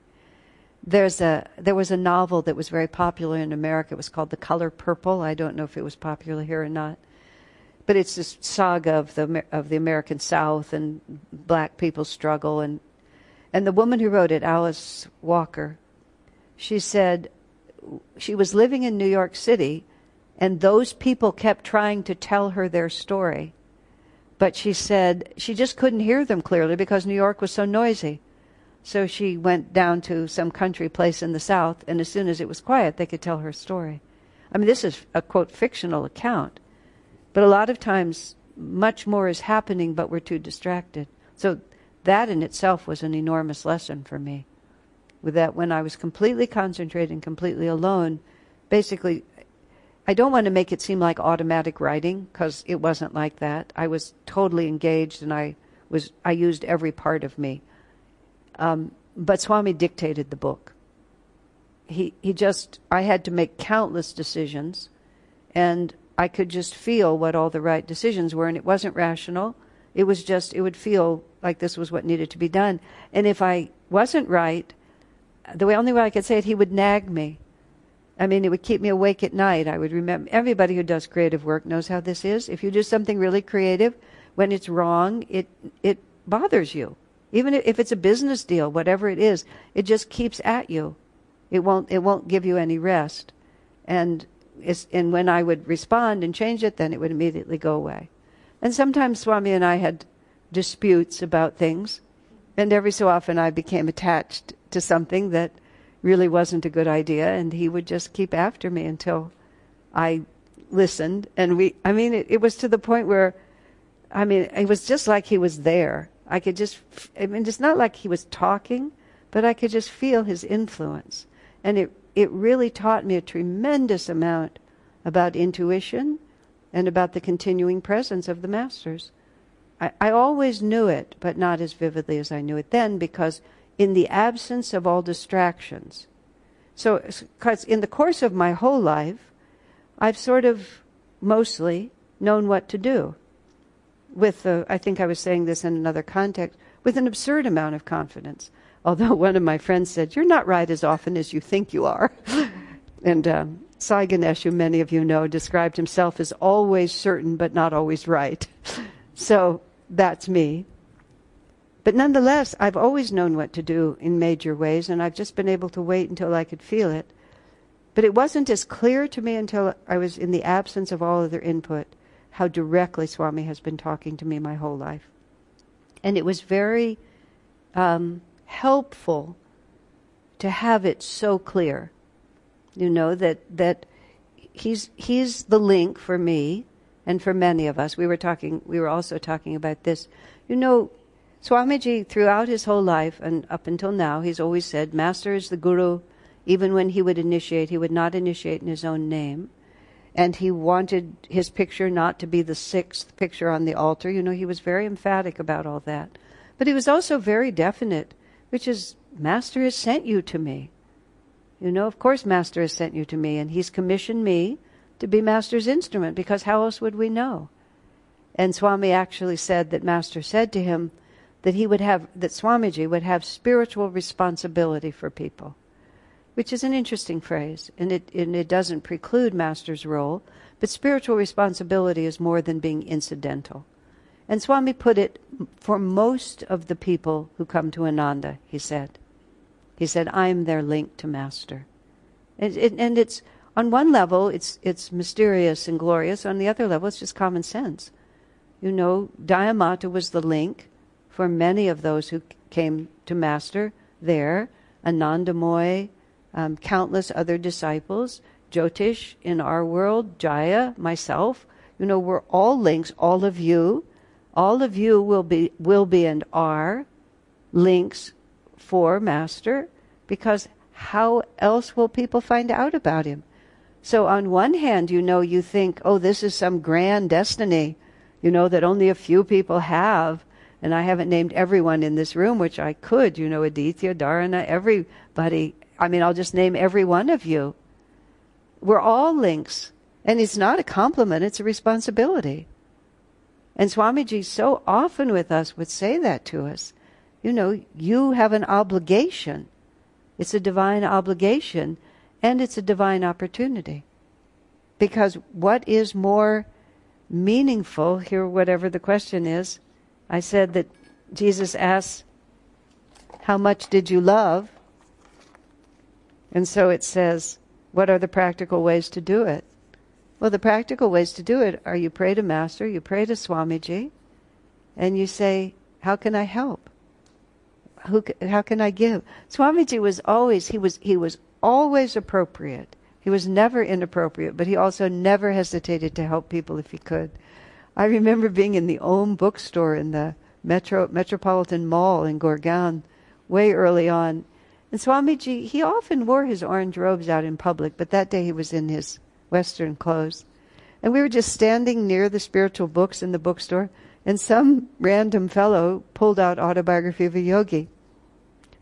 There's a there was a novel that was very popular in America. It was called The Color Purple. I don't know if it was popular here or not, but it's this saga of the of the American South and black people's struggle and and the woman who wrote it, Alice Walker, she said she was living in New York City, and those people kept trying to tell her their story but she said she just couldn't hear them clearly because New York was so noisy. So she went down to some country place in the South, and as soon as it was quiet, they could tell her story. I mean, this is a quote fictional account, but a lot of times much more is happening, but we're too distracted. So that in itself was an enormous lesson for me. With that, when I was completely concentrated and completely alone, basically I don't want to make it seem like automatic writing because it wasn't like that. I was totally engaged and I was I used every part of me. Um, but Swami dictated the book. He he just I had to make countless decisions, and I could just feel what all the right decisions were, and it wasn't rational. It was just it would feel like this was what needed to be done, and if I wasn't right, the only way I could say it, he would nag me. I mean, it would keep me awake at night. I would remember everybody who does creative work knows how this is. If you do something really creative, when it's wrong, it it bothers you. Even if it's a business deal, whatever it is, it just keeps at you. It won't it won't give you any rest. And and when I would respond and change it, then it would immediately go away. And sometimes Swami and I had disputes about things, and every so often I became attached to something that really wasn't a good idea, and he would just keep after me until I listened. And we, I mean, it, it was to the point where, I mean, it was just like he was there. I could just, I mean, it's not like he was talking, but I could just feel his influence. And it, it really taught me a tremendous amount about intuition and about the continuing presence of the masters. I, I always knew it, but not as vividly as I knew it then, because in the absence of all distractions. So, because in the course of my whole life, I've sort of mostly known what to do. With, the, I think I was saying this in another context, with an absurd amount of confidence. Although one of my friends said, You're not right as often as you think you are. and um, Sai Ganesh, who many of you know, described himself as always certain but not always right. so that's me. But nonetheless, I've always known what to do in major ways, and I've just been able to wait until I could feel it. But it wasn't as clear to me until I was in the absence of all other input how directly Swami has been talking to me my whole life. And it was very um, helpful to have it so clear. You know, that, that he's, he's the link for me and for many of us. We were talking, we were also talking about this. You know, Swamiji, throughout his whole life and up until now, he's always said, Master is the Guru. Even when he would initiate, he would not initiate in his own name. And he wanted his picture not to be the sixth picture on the altar. You know, he was very emphatic about all that. But he was also very definite, which is, Master has sent you to me. You know, of course, Master has sent you to me, and he's commissioned me to be Master's instrument, because how else would we know? And Swami actually said that Master said to him, that he would have, that Swamiji would have spiritual responsibility for people, which is an interesting phrase, and it, and it doesn't preclude Master's role, but spiritual responsibility is more than being incidental. And Swami put it for most of the people who come to Ananda, he said. He said, I'm their link to Master. And, it, and it's, on one level, it's, it's mysterious and glorious. On the other level, it's just common sense. You know, Dayamata was the link for many of those who came to Master there, Anandamoy, um, countless other disciples, Jyotish in our world, Jaya, myself. You know, we're all links, all of you. All of you will be, will be and are links for Master because how else will people find out about him? So, on one hand, you know, you think, oh, this is some grand destiny, you know, that only a few people have. And I haven't named everyone in this room, which I could, you know, Aditya, Dharana, everybody. I mean, I'll just name every one of you. We're all links. And it's not a compliment, it's a responsibility. And Swamiji so often with us would say that to us. You know, you have an obligation. It's a divine obligation and it's a divine opportunity. Because what is more meaningful, here, whatever the question is, I said that Jesus asks, How much did you love? And so it says, What are the practical ways to do it? Well, the practical ways to do it are you pray to Master, you pray to Swamiji, and you say, How can I help? Who, how can I give? Swamiji was always, he was, he was always appropriate. He was never inappropriate, but he also never hesitated to help people if he could. I remember being in the Om bookstore in the Metro Metropolitan Mall in Gurgaon way early on. And Swamiji, he often wore his orange robes out in public, but that day he was in his Western clothes. And we were just standing near the spiritual books in the bookstore, and some random fellow pulled out Autobiography of a Yogi.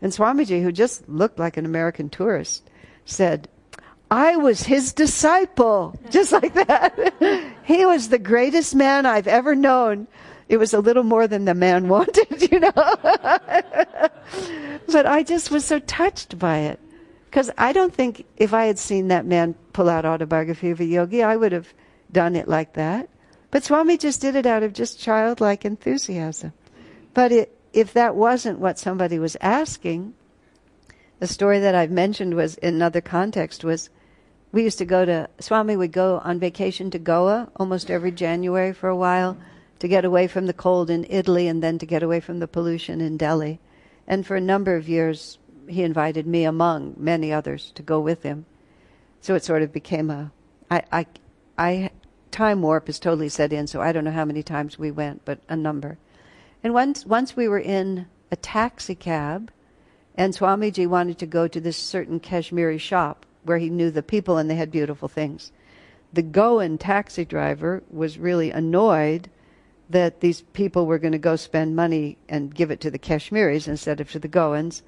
And Swamiji, who just looked like an American tourist, said, I was his disciple, just like that. he was the greatest man I've ever known. It was a little more than the man wanted, you know. but I just was so touched by it. Because I don't think if I had seen that man pull out Autobiography of a Yogi, I would have done it like that. But Swami just did it out of just childlike enthusiasm. But it, if that wasn't what somebody was asking, the story that I've mentioned was in another context was we used to go to Swami would go on vacation to Goa almost every January for a while to get away from the cold in Italy and then to get away from the pollution in Delhi. And for a number of years he invited me among many others to go with him. So it sort of became a I I I time warp is totally set in, so I don't know how many times we went, but a number. And once once we were in a taxi cab and Swamiji wanted to go to this certain Kashmiri shop where he knew the people and they had beautiful things. The Goan taxi driver was really annoyed that these people were going to go spend money and give it to the Kashmiris instead of to the Goans,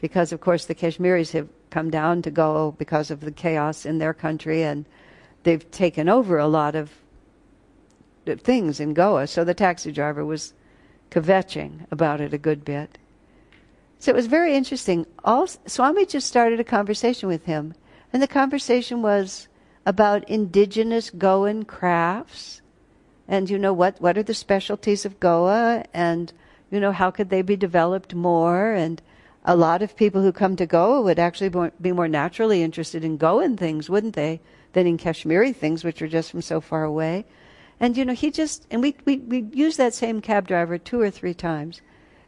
because of course the Kashmiris have come down to Goa because of the chaos in their country and they've taken over a lot of things in Goa. So the taxi driver was kvetching about it a good bit. So it was very interesting. All, Swami just started a conversation with him and the conversation was about indigenous Goan crafts and you know what what are the specialties of Goa and you know how could they be developed more and a lot of people who come to Goa would actually be more naturally interested in Goan things, wouldn't they, than in Kashmiri things, which are just from so far away. And you know, he just and we we we used that same cab driver two or three times,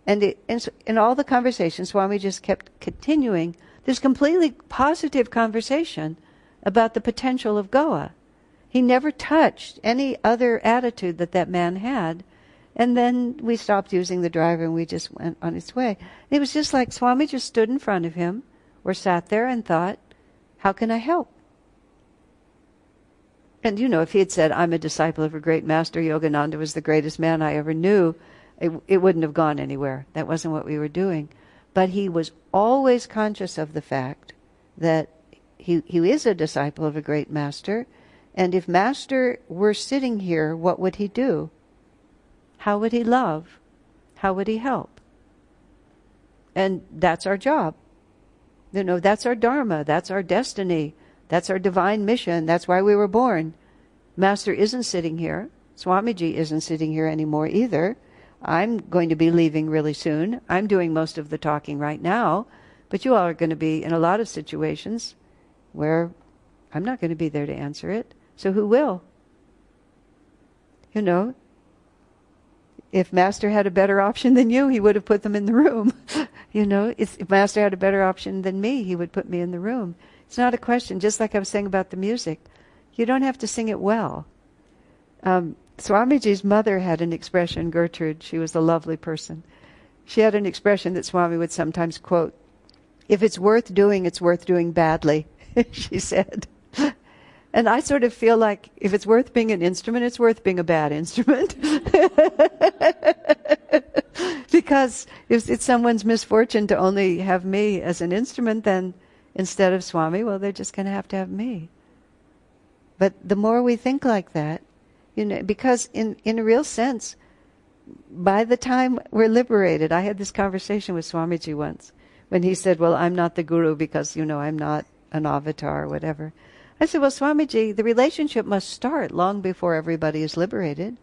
and it, in, in all the conversations, Swami just kept continuing this completely positive conversation about the potential of Goa. He never touched any other attitude that that man had. And then we stopped using the driver and we just went on its way. It was just like Swami just stood in front of him or sat there and thought, how can I help? And you know, if he had said, I'm a disciple of a great master, Yogananda was the greatest man I ever knew, it, it wouldn't have gone anywhere. That wasn't what we were doing. But he was always conscious of the fact that he, he is a disciple of a great master. And if master were sitting here, what would he do? How would he love? How would he help? And that's our job. You know, that's our dharma. That's our destiny. That's our divine mission. That's why we were born. Master isn't sitting here. Swamiji isn't sitting here anymore either. I'm going to be leaving really soon. I'm doing most of the talking right now, but you all are going to be in a lot of situations where I'm not going to be there to answer it. So who will? You know, if Master had a better option than you, he would have put them in the room. you know, if Master had a better option than me, he would put me in the room. It's not a question, just like I was saying about the music. You don't have to sing it well. Um, Swamiji's mother had an expression, Gertrude, she was a lovely person. She had an expression that Swami would sometimes quote If it's worth doing, it's worth doing badly, she said. And I sort of feel like if it's worth being an instrument, it's worth being a bad instrument. because if it's someone's misfortune to only have me as an instrument, then instead of Swami, well, they're just going to have to have me. But the more we think like that, you know, because in, in a real sense, by the time we're liberated, I had this conversation with Swamiji once when he said, Well, I'm not the guru because, you know, I'm not an avatar or whatever. I said, Well, Swamiji, the relationship must start long before everybody is liberated.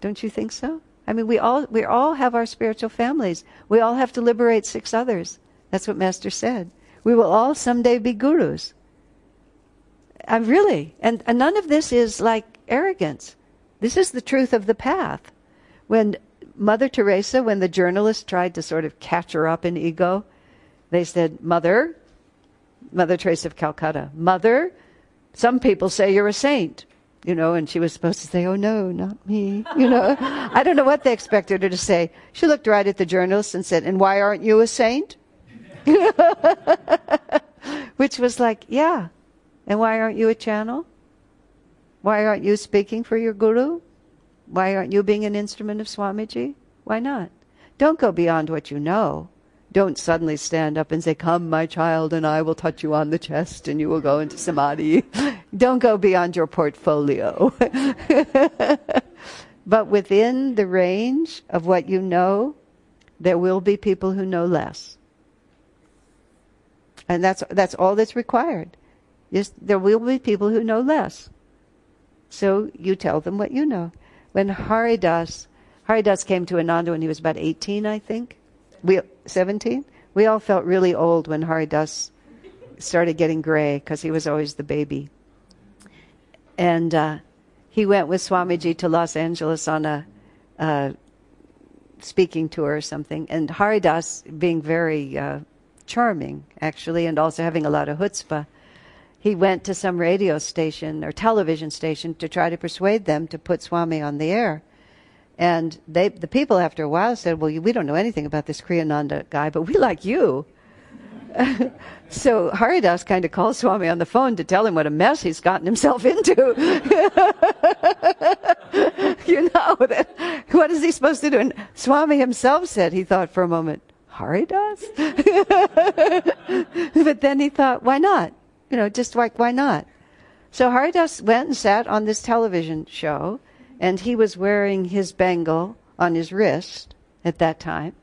Don't you think so? I mean, we all we all have our spiritual families. We all have to liberate six others. That's what Master said. We will all someday be gurus. I'm really, and, and none of this is like arrogance. This is the truth of the path. When Mother Teresa, when the journalist tried to sort of catch her up in ego, they said, Mother, Mother Teresa of Calcutta, Mother, some people say you're a saint. You know, and she was supposed to say, Oh no, not me. You know, I don't know what they expected her to say. She looked right at the journalist and said, And why aren't you a saint? Which was like, Yeah. And why aren't you a channel? Why aren't you speaking for your guru? Why aren't you being an instrument of Swamiji? Why not? Don't go beyond what you know. Don't suddenly stand up and say, Come, my child, and I will touch you on the chest and you will go into samadhi. Don't go beyond your portfolio. but within the range of what you know, there will be people who know less. And that's, that's all that's required. Yes, there will be people who know less. So you tell them what you know. When Haridas, Haridas came to Ananda when he was about 18, I think. We, 17? We all felt really old when Haridas started getting gray because he was always the baby. And uh, he went with Swamiji to Los Angeles on a, a speaking tour or something. And Haridas, being very uh, charming, actually, and also having a lot of chutzpah, he went to some radio station or television station to try to persuade them to put Swami on the air. And they, the people after a while said, well, we don't know anything about this Kriyananda guy, but we like you. so Haridas kind of calls Swami on the phone to tell him what a mess he's gotten himself into. you know, that, what is he supposed to do? And Swami himself said, he thought for a moment, Haridas? but then he thought, why not? You know, just like, why not? So Haridas went and sat on this television show, and he was wearing his bangle on his wrist at that time.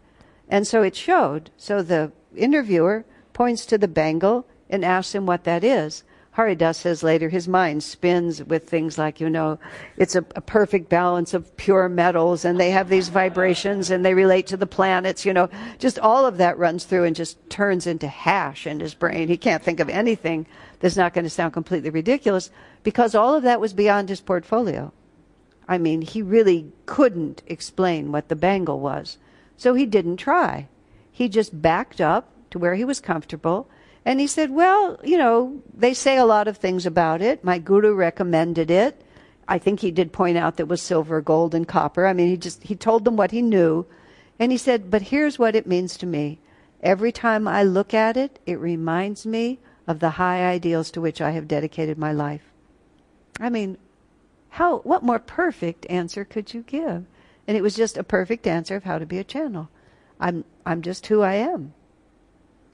And so it showed. So the interviewer points to the bangle and asks him what that is. Haridas says later his mind spins with things like, you know, it's a, a, perfect balance of pure metals and they have these vibrations and they relate to the planets, you know. Just all of that runs through and just turns into hash in his brain. He can't think of anything that's not going to sound completely ridiculous because all of that was beyond his portfolio. I mean, he really couldn't explain what the bangle was. So he didn't try. He just backed up to where he was comfortable and he said, Well, you know, they say a lot of things about it. My guru recommended it. I think he did point out that was silver, gold, and copper. I mean, he just he told them what he knew. And he said, But here's what it means to me. Every time I look at it, it reminds me of the high ideals to which I have dedicated my life. I mean, how what more perfect answer could you give? And it was just a perfect answer of how to be a channel. I'm I'm just who I am.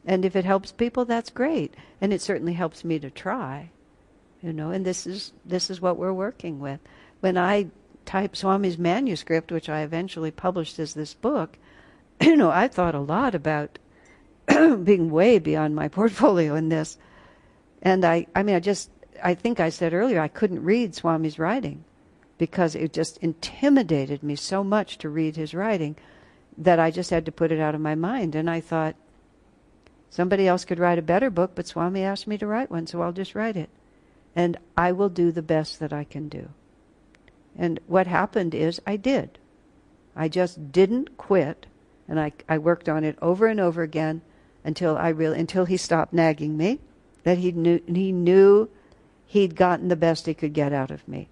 And if it helps people, that's great. And it certainly helps me to try. You know, and this is this is what we're working with. When I typed Swami's manuscript, which I eventually published as this book, you know, I thought a lot about being way beyond my portfolio in this. And I I mean I just I think I said earlier I couldn't read Swami's writing because it just intimidated me so much to read his writing that I just had to put it out of my mind. And I thought, Somebody else could write a better book, but Swami asked me to write one, so I'll just write it. And I will do the best that I can do. And what happened is I did. I just didn't quit, and I, I worked on it over and over again until I really until he stopped nagging me, that he knew he knew he'd gotten the best he could get out of me.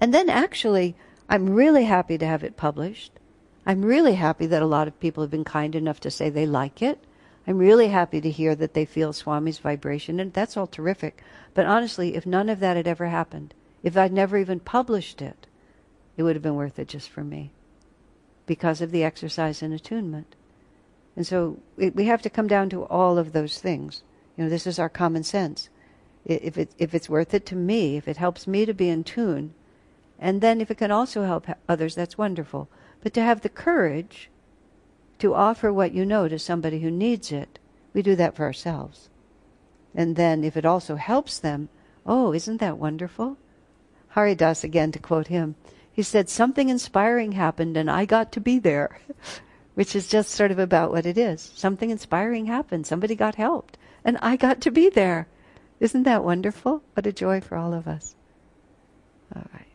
And then actually, I'm really happy to have it published. I'm really happy that a lot of people have been kind enough to say they like it. I'm really happy to hear that they feel Swami's vibration, and that's all terrific. But honestly, if none of that had ever happened, if I'd never even published it, it would have been worth it just for me because of the exercise in attunement. And so we have to come down to all of those things. You know, this is our common sense. If, it, if it's worth it to me, if it helps me to be in tune, and then if it can also help others, that's wonderful. But to have the courage to offer what you know to somebody who needs it, we do that for ourselves. And then if it also helps them, oh, isn't that wonderful? Haridas, again to quote him, he said, Something inspiring happened and I got to be there, which is just sort of about what it is. Something inspiring happened. Somebody got helped and I got to be there. Isn't that wonderful? What a joy for all of us. All right.